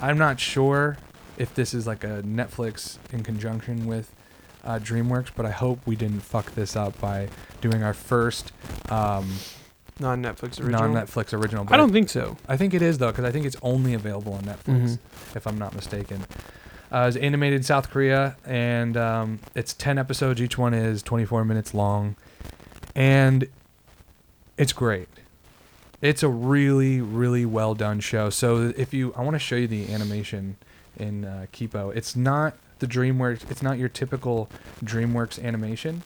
I'm not sure if this is like a Netflix in conjunction with uh, DreamWorks, but I hope we didn't fuck this up by doing our first um, non Netflix original. non-Netflix original. I don't think so. I think it is though, because I think it's only available on Netflix, Mhm. if I'm not mistaken. Uh, it's animated in South Korea, and um, it's 10 episodes. Each one is 24 minutes long, and it's great. It's a really, really well done show. So if you, I want to show you the animation in uh, Kipo. It's not the DreamWorks. It's not your typical DreamWorks animation.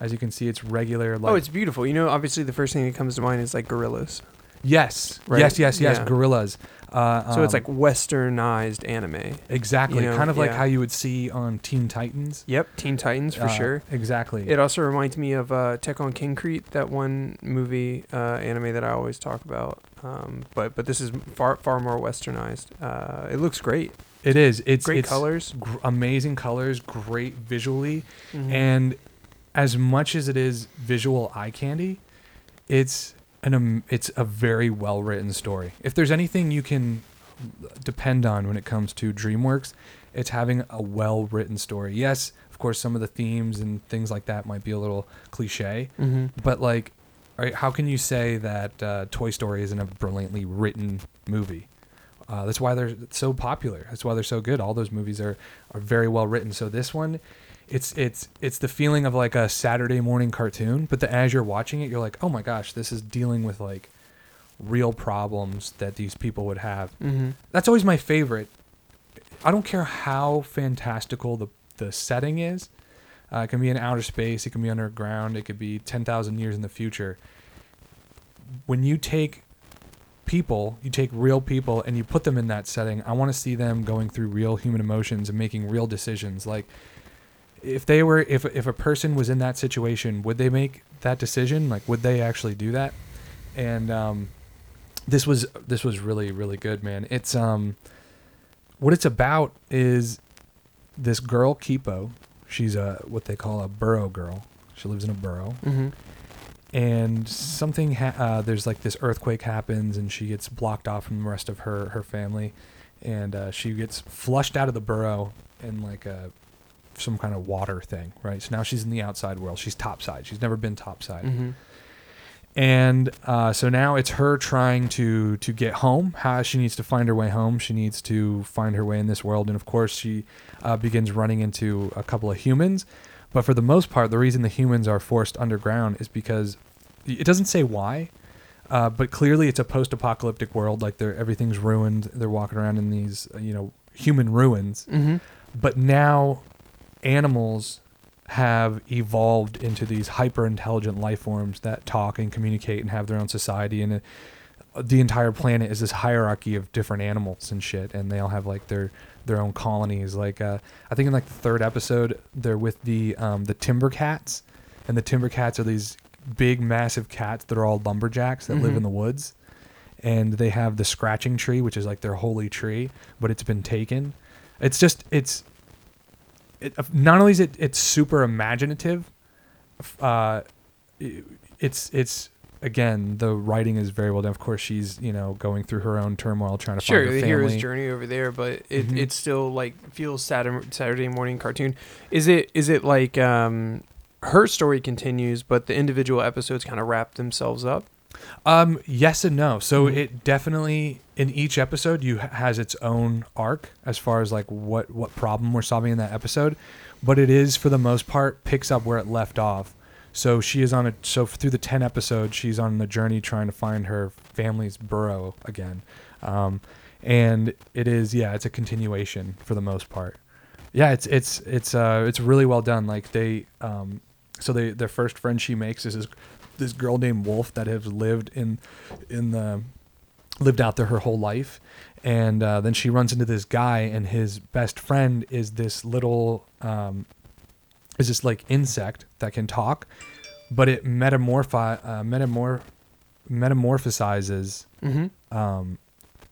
As you can see, it's regular. Like, oh, it's beautiful. You know, obviously the first thing that comes to mind is like Gorillaz. yes, Right? yes, yes, yes. Yeah. Gorillaz. Uh, So it's um, like westernized anime. Exactly. You know, kind of like yeah. how you would see on Teen Titans. Yep, Teen Titans for Uh, sure. Exactly. It also reminds me of uh, Tekkonkinkreet, that one movie uh, anime that I always talk about. Um, but but this is far far more westernized. Uh, it looks great. It is. It's Great it's colors. gr- amazing colors, great visually, Mhm. and as much as it is visual eye candy, it's an um, it's a very well written story. If there's anything you can depend on when it comes to DreamWorks, it's having a well written story. Yes, of course, some of the themes and things like that might be a little cliche, Mhm. But like, right, how can you say that uh, Toy Story isn't a brilliantly written movie? Uh, that's why they're so popular. That's why they're so good. All those movies are are very well written. So this one, it's it's it's the feeling of like a Saturday morning cartoon. But the, as you're watching it, you're like, oh my gosh, this is dealing with like real problems that these people would have Mhm. that's always my favorite. I don't care how fantastical the the setting is. Uh, it can be in outer space. It can be underground. It could be ten thousand years in the future. When you take people, you take real people, and you put them in that setting. I want to see them going through real human emotions and making real decisions. Like if they were, if if a person was in that situation, would they make that decision? Like would they actually do that? And um, this was this was really really good man it's um what it's about is this girl kipo she's a what they call a burrow girl she lives in a burrow Mhm. And something ha- uh, there's like this earthquake happens and she gets blocked off from the rest of her her family and uh, she gets flushed out of the burrow in like a some kind of water thing right so now she's in the outside world she's topside she's never been topside Mhm. and uh, so now it's her trying to to get home. How she needs to find her way home. She needs to find her way in this world, and of course, she uh, begins running into a couple of humans. But for the most part, the reason the humans are forced underground is because it doesn't say why, uh, but clearly it's a post-apocalyptic world. Like they're everything's ruined. They're walking around in these uh, you know human ruins. Mhm. But now animals have evolved into these hyper intelligent life forms that talk and communicate and have their own society and uh, the entire planet is this hierarchy of different animals and shit and they all have like their their own colonies. Like uh, i think in like the third episode they're with the um, the timber cats and the timber cats are these big massive cats that are all lumberjacks that live Mhm. in the woods. And they have the scratching tree which is like their holy tree but it's been taken. It's just it's it, not only is it it's super imaginative uh, it- it's it's again, the writing is very well done. Of course, she's you know going through her own turmoil, trying to sure find her the family. hero's journey over there but it, Mhm. it still like feels Saturday, Saturday morning cartoon is it is it like um her story continues but the individual episodes kind of wrap themselves up Um, yes and no. So Mhm. it definitely in each episode you has its own arc as far as like what what problem we're solving in that episode, but it is for the most part picks up where it left off. So she is on a so through the ten episodes she's on the journey trying to find her family's burrow again, um, and it is yeah it's a continuation for the most part. Yeah, it's it's it's uh it's really well done. Like they um, so they their first friend she makes is this, this girl named Wolf that has lived in in the lived out there her whole life, and uh, then she runs into this guy, and his best friend is this little um, is this like insect that can talk, but it metamorphi uh, metamor metamorphosizes mm-hmm. um,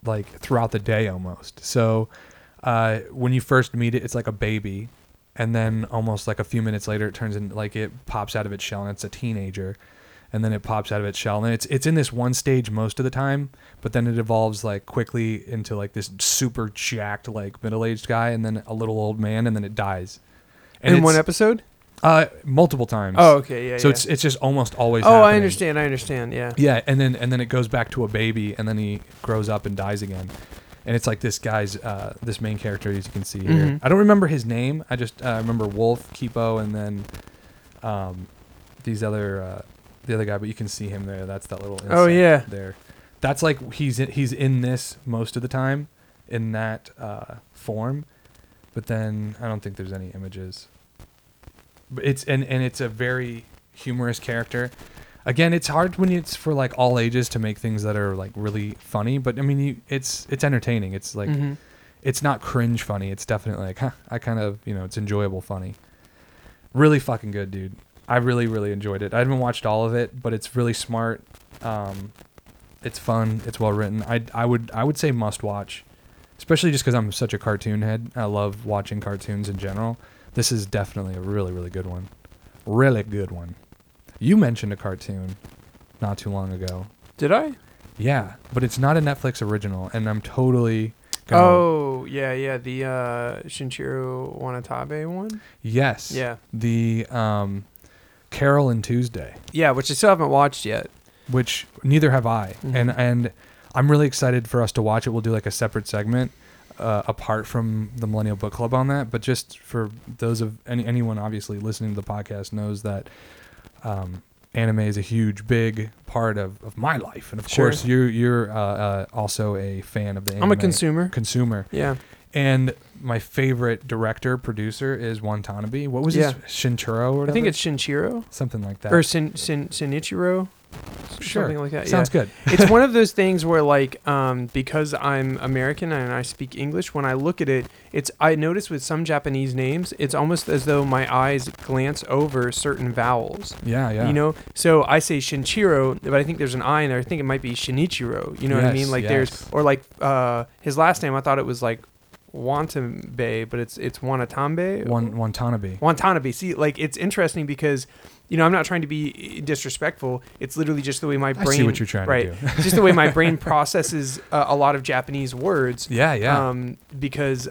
like throughout the day almost. So uh, when you first meet it, it's like a baby, and then almost like a few minutes later, it turns into like it pops out of its shell and it's a teenager, and then it pops out of its shell and it's it's in this one stage most of the time, but then it evolves like quickly into like this super jacked like middle aged guy, and then a little old man, and then it dies. In one episode uh, multiple times. oh okay yeah so yeah. it's it's just almost always. oh i understand i understand yeah Yeah, and then and then it goes back to a baby, and then he grows up and dies again, and it's like this guy's uh, this main character as you can see here. Mhm. I don't remember his name. I just uh, remember Wolf, Kipo, and then um, these other uh, the other guy. But you can see him there. That's that little. Oh, yeah. there. That's like he's in, he's in this most of the time in that uh, form, but then I don't think there's any images. It's and and it's a very humorous character. Again it's hard when it's for like all ages to make things that are like really funny but i mean you it's it's entertaining. It's like Mhm. it's not cringe funny. It's definitely like huh, i kind of you know it's enjoyable funny. Really fucking good dude. I really really enjoyed it. I haven't watched all of it but it's really smart. Um it's fun. It's well written. I i would i would say must watch especially just because i'm such a cartoon head. I love watching cartoons in general this is definitely a really really good one really good one you mentioned a cartoon not too long ago did i yeah, but it's not a Netflix original, and I'm totally. Gonna, oh yeah yeah the uh shinchiro wanatabe one yes. yeah The um, Carole and Tuesday, yeah which i still haven't watched yet which neither have I, Mhm. and and I'm really excited for us to watch it. We'll do like a separate segment. Uh, apart from the Millennial Book Club on that, but just for those of any anyone obviously listening to the podcast knows that um, anime is a huge, big part of, of my life, and of Sure. course you you're uh, uh, also a fan of the. Anime i'm a consumer Consumer. yeah And my favorite director producer is Watanabe. What was Yeah. his Shintaro or whatever? i think it's shinchiro something like that. or Sin, Sin, Sinichiro, Sure. something like that. Sounds yeah. good. it's one of those things where, like, um, because I'm American and I speak English, when I look at it, it's I notice with some Japanese names, it's almost as though my eyes glance over certain vowels. Yeah, yeah. You know, so I say Shinchiro, but I think there's an I in there. I think it might be Shinichiro. You know what I mean? Like yes. there's, or like uh, his last name. I thought it was like Wantambe, but it's it's Wanatambe. One Watanabe. Watanabe. See, like it's interesting because, you know, I'm not trying to be disrespectful. It's literally just the way my brain. I see what you're trying right. to do. Just the way my brain processes uh, a lot of Japanese words. yeah, yeah. Um, because uh,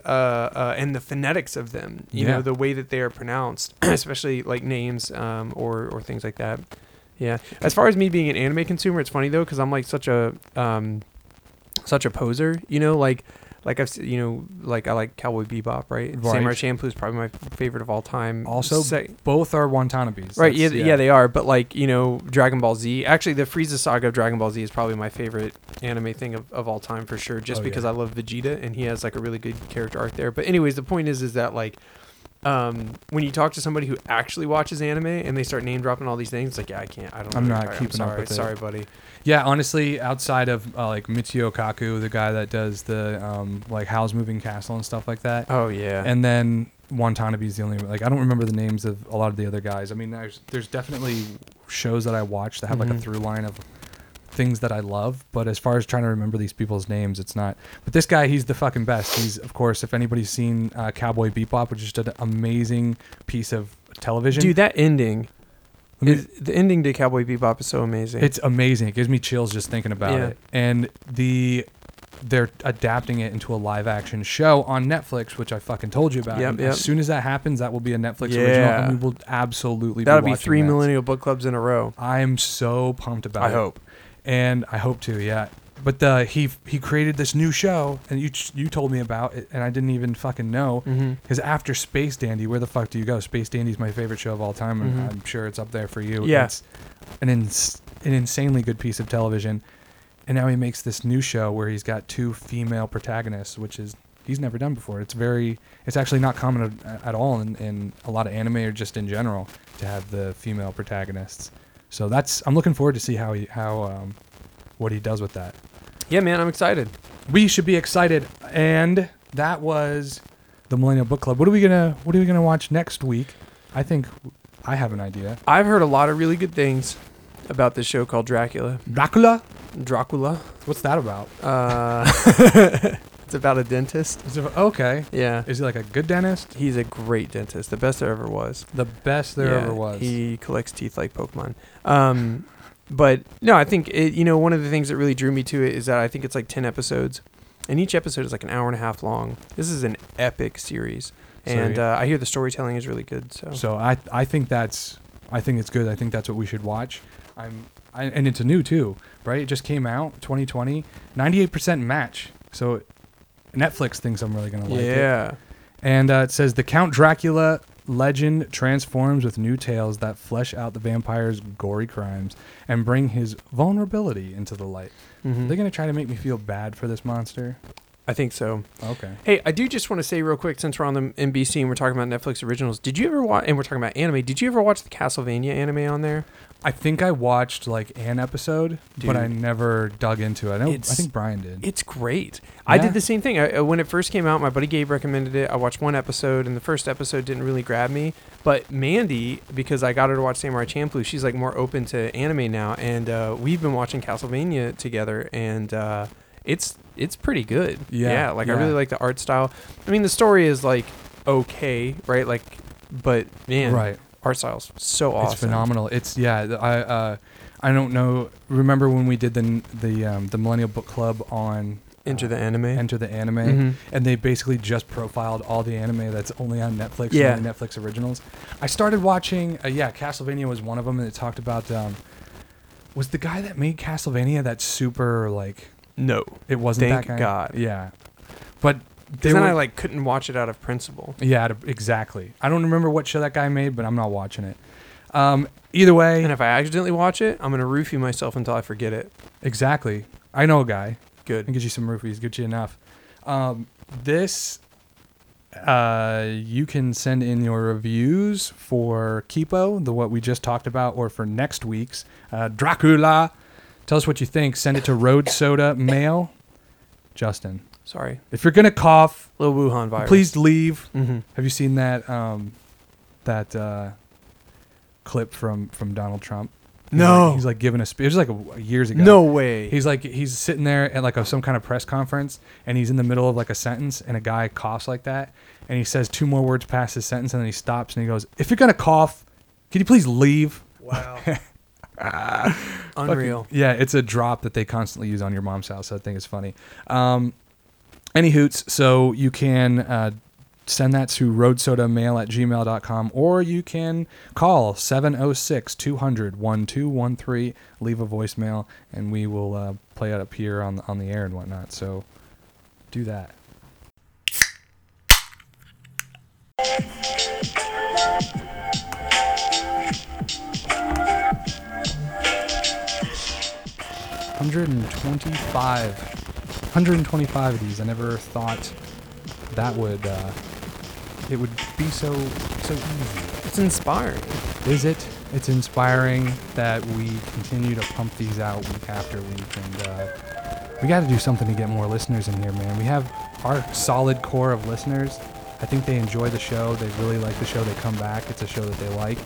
uh, and the phonetics of them, you Yeah. know, the way that they are pronounced, especially like names um, or or things like that. Yeah. As far as me being an anime consumer, it's funny though because I'm like such a um, such a poser. You know, like like I've you know like I like Cowboy Bebop, right? Right. Samurai Champloo is probably my favorite of all time. Also, Se- Both are Watanabes. Right, yeah, That's- yeah, they are. But like you know, Dragon Ball Z. Actually, the Frieza saga of Dragon Ball Z is probably my favorite anime thing of, of all time for sure. Just Oh, because yeah. I love Vegeta and he has like a really good character arc there. But anyways, the point is, is that like, um, when you talk to somebody who actually watches anime and they start name dropping all these things, it's like, yeah, I can't. I don't. I'm not keeping up sorry, with it. Sorry, buddy. Yeah, honestly, outside of uh, like Mitsuyo Kaku, the guy that does the um, like Howl's Moving Castle and stuff like that, Oh yeah. and then Watanabe is the only like I don't remember the names of a lot of the other guys. I mean, there's there's definitely shows that I watch that have like Mhm. a through line of things that I love, but as far as trying to remember these people's names, it's not. But this guy, he's the fucking best. He's of course, if anybody's seen uh, Cowboy Bebop, which is just an amazing piece of television. Dude, that ending. Me- Is- the ending to Cowboy Bebop is so amazing. It's amazing. It gives me chills just thinking about Yeah. it. And the they're adapting it into a live action show on Netflix, which I fucking told you about. Yep, yep. As soon as that happens, that will be a Netflix original, Yeah. and we will absolutely. that'll be, be three that. millennial book clubs in a row. I am so pumped about I it. I hope. And I hope to. Yeah, but the he he created this new show, and you you told me about it, and I didn't even fucking know. Mm-hmm. Because after Space Dandy, where the fuck do you go? Space Dandy is my favorite show of all time, and Mhm. I'm sure it's up there for you. Yeah. It's an, ins- an insanely good piece of television. And now he makes this new show where he's got two female protagonists, which is he's never done before. It's very, it's actually not common at, at all in, in a lot of anime or just in general to have the female protagonists. So that's I'm looking forward to see how he how um, what he does with that. Yeah, man, I'm excited. We should be excited. And that was the Millennial Book Club. What are we gonna What are we gonna watch next week? I think I have an idea. I've heard a lot of really good things about this show called Dracula. Dracula. Dracula. What's that about? Uh, it's about a dentist. Okay. Yeah. Is he like a good dentist? He's a great dentist, the best there ever was. The best there Yeah, ever was. He collects teeth like Pokemon. Um, but no, I think it, you know one of the things that really drew me to it is that I think it's like ten episodes, and each episode is like an hour and a half long. This is an epic series, and uh, I hear the storytelling is really good. So, So I I think that's I think it's good. I think that's what we should watch. I'm I, and it's new too, right? It just came out 2020, 98% match. So Netflix thinks I'm really gonna like it. yeah, And uh, it says the Count Dracula legend transforms with new tales that flesh out the vampire's gory crimes and bring his vulnerability into the light. Mhm. Are gonna try to make me feel bad for this monster? I think so. Okay. Hey, I do just want to say real quick, since we're on the NBC and we're talking about Netflix originals, did you ever watch? And we're talking about anime. Did you ever watch the Castlevania anime on there? I think I watched like an episode, but I never dug into it. I know. I think Brian did. It's great. I did the same thing. I, uh, when it first came out, my buddy Gabe recommended it. I watched one episode, and the first episode didn't really grab me. But Mandy, because I got her to watch Samurai Champloo, she's like more open to anime now, and uh, we've been watching Castlevania together, and uh, it's it's pretty good. Yeah, like I really like the art style. I mean, the story is like okay, right? Like, but man, right. Art style's so awesome. It's phenomenal. It's yeah. I uh, I don't know. Remember when we did the the um, the Millennial Book Club on Enter uh, the anime. Enter the Anime, Mhm. and they basically just profiled all the anime that's only on Netflix. Yeah. only Netflix originals. I started watching. Uh, yeah, Castlevania was one of them, and it talked about. Um, was the guy that made Castlevania that super like? No, It wasn't Thank that guy. God. Yeah, but they then were, I like couldn't watch it out of principle. yeah, exactly. I don't remember what show that guy made, but I'm not watching it. Um, either way, And if I accidentally watch it, I'm gonna roofie myself until I forget it. Exactly. I know a guy. Good. Can get you some roofies. Get you enough. Um, this, uh, you can send in your reviews for Kipo, the what we just talked about, or for next week's uh, Dracula. Tell us what you think. Send it to Road Soda Mail. Justin, Sorry, if you're gonna cough, little Wuhan virus. please leave. Mm-hmm. Have you seen that um, that uh, clip from from Donald Trump? He's No. like, he's like giving a speech. It was like a, years ago. No way. He's like he's sitting there at like a, some kind of press conference, and he's in the middle of like a sentence, and a guy coughs like that, and he says two more words past his sentence, and then he stops and he goes, "If you're gonna cough, can you please leave?" wow. Unreal. Fucking- yeah, it's a drop that they constantly use on your mom's house. So I think it's funny. Um, any hoots, so you can uh, send that to roadsodamail at gmail.com or you can call 706 200 1213, leave a voicemail, and we will uh, play it up here on, on the air and whatnot. So do that. Hundred and twenty-five. Hundred and twenty-five of these. I never thought that would uh, it would be so so easy. It's inspiring. Is it? It's inspiring that we continue to pump these out week after week, and uh, we got to do something to get more listeners in here, man. We have our solid core of listeners. I think they enjoy the show. They really like the show. They come back. It's a show that they like,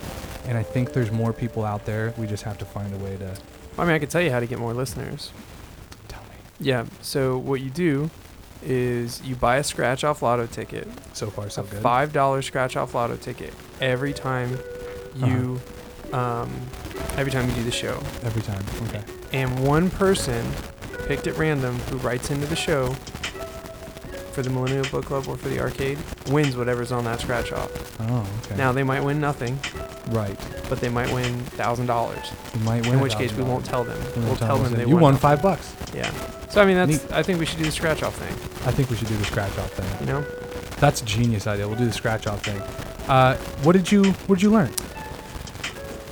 and I think there's more people out there. We just have to find a way to I mean, I could tell you how to get more listeners. Yeah. So what you do is you buy a scratch off lotto ticket, So far, so good. five dollar scratch off lotto ticket every time you um, every time you do the show. Every time. Okay. And one person picked at random who writes into the show for the Millennial Book Club or for the arcade wins whatever's on that scratch off. Oh, okay. Now they might win nothing, right. but they might win thousand dollars. You might win. In which case we $1,000. won't tell them. We We'll tell them them. they you won won five bucks. Yeah. So I mean that's Neat. I think we should do the scratch off thing. I think we should do the scratch off thing. You know? That's a genius idea. We'll do the scratch off thing. Uh, what did you What did you learn?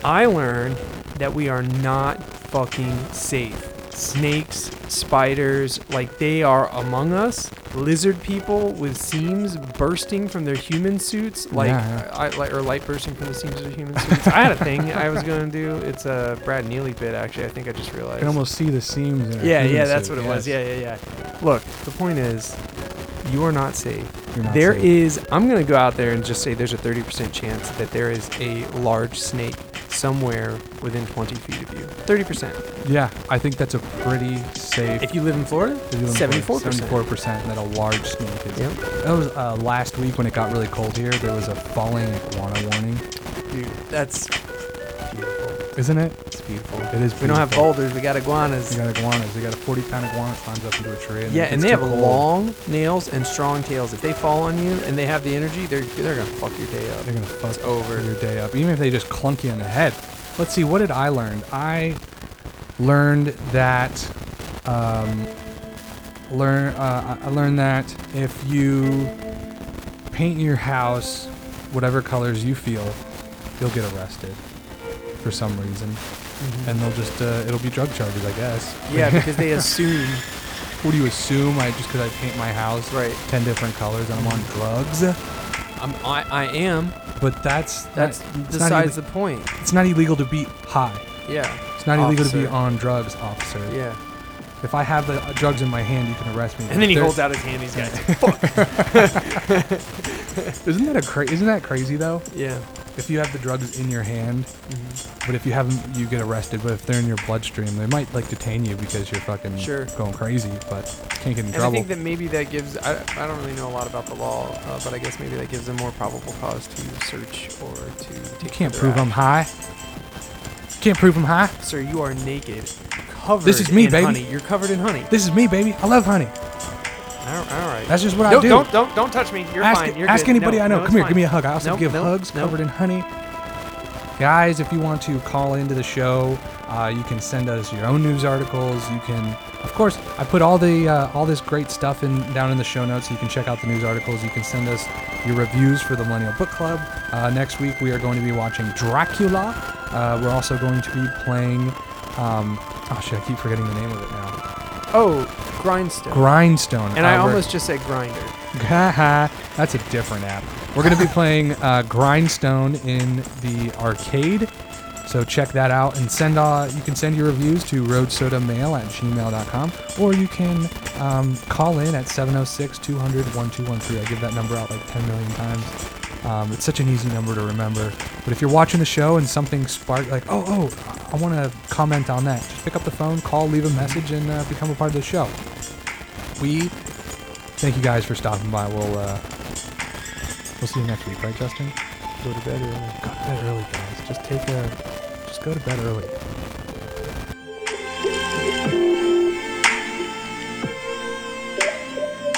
I learned that we are not fucking safe. Snakes, spiders, like they are among us. Lizard people with seams bursting from their human suits, like, Yeah, I, like or light bursting from the seams of their human suits. I had a thing I was gonna do. It's a Brad Neely bit, actually. I think I just I realized. can almost see the seams. Yeah, yeah, that's suit. what it was. Yeah, yeah, yeah. Look, the point is, you are not safe. Not There safe. is. I'm gonna go out there and just say there's a 30% chance that there is a large snake somewhere within 20 feet of you. 30%. Yeah, I think that's a pretty safe. If you live in Florida, if you live in 74%. Florida, 74% that a large snake is. Yep. That was uh, last week when it got really cold here. There was a falling iguana warning, Dude, that's. Isn't it? It's beautiful. It is. Beautiful. We don't have boulders. We got iguanas. We got iguanas. We got a 40 pound iguana that climbs up into a tree. And yeah, and they have cold. long nails and strong tails. If they fall on you and they have the energy, they're they're gonna fuck your day up. They're gonna fuck It's over. your day up, even if they just clunk you in the head. Let's see, what did I learn? I learned that, um, learn. Uh, I learned that if you paint your house whatever colors you feel, you'll get arrested for some reason, Mhm. and they'll just uh, it'll be drug charges, I guess. yeah, because they assume What do you assume? I just because I paint my house right. ten different colors and I'm on drugs? I'm, I I am. But that's That's not, it's not besides the point. it's not illegal to be high. Yeah. It's not illegal to be on drugs, officer. Yeah. If I have the drugs in my hand, you can arrest me. And then he holds out his hand. He's got. Isn't that a cra- Isn't that crazy though? yeah. If you have the drugs in your hand, Mhm. but if you have them, you get arrested. But if they're in your bloodstream, they might like detain you because you're fucking Sure. going crazy. But can't get in And I think that maybe that gives. I, I don't really know a lot about the law, uh, but I guess maybe that gives them more probable cause to search or to. you can't prove I'm action. high. Can't prove I'm high. Sir, you are naked, covered. This is me, in baby. Honey. You're covered in honey. This is me, baby. I love honey. All right. That's just what no, I do. Don't don't don't touch me. You're ask fine. You're ask good. anybody No, I know. no, Come here, fine. give me a hug. I also give hugs covered in honey. Guys, if you want to call into the show, uh, you can send us your own news articles. You can, of course, I put all the uh, all this great stuff in down in the show notes. So you can check out the news articles. You can send us your reviews for the Millennial Book Club. Uh, next week we are going to be watching Dracula. Uh, we're also going to be playing. Um, oh shit! I keep forgetting the name of it now. Oh, grindstone. Grindstone. and I we're- almost just said Grindr. Haha, That's a different app. We're going to be playing uh, Grindstone in the arcade. So check that out and send. Uh, you can send your reviews to roadsodamail at gmail.com or you can um, call in at 706 200 1213. I give that number out like 10 million times. Um, it's such an easy number to remember. But if you're watching the show and something sparked, like, oh, oh, I want to comment on that, just pick up the phone, call, leave a message, and uh, become a part of the show. We thank you guys for stopping by. We'll uh, we'll see you next week, right, Justin? Go to bed early. Go to bed early, guys. Just take a, go to bed early.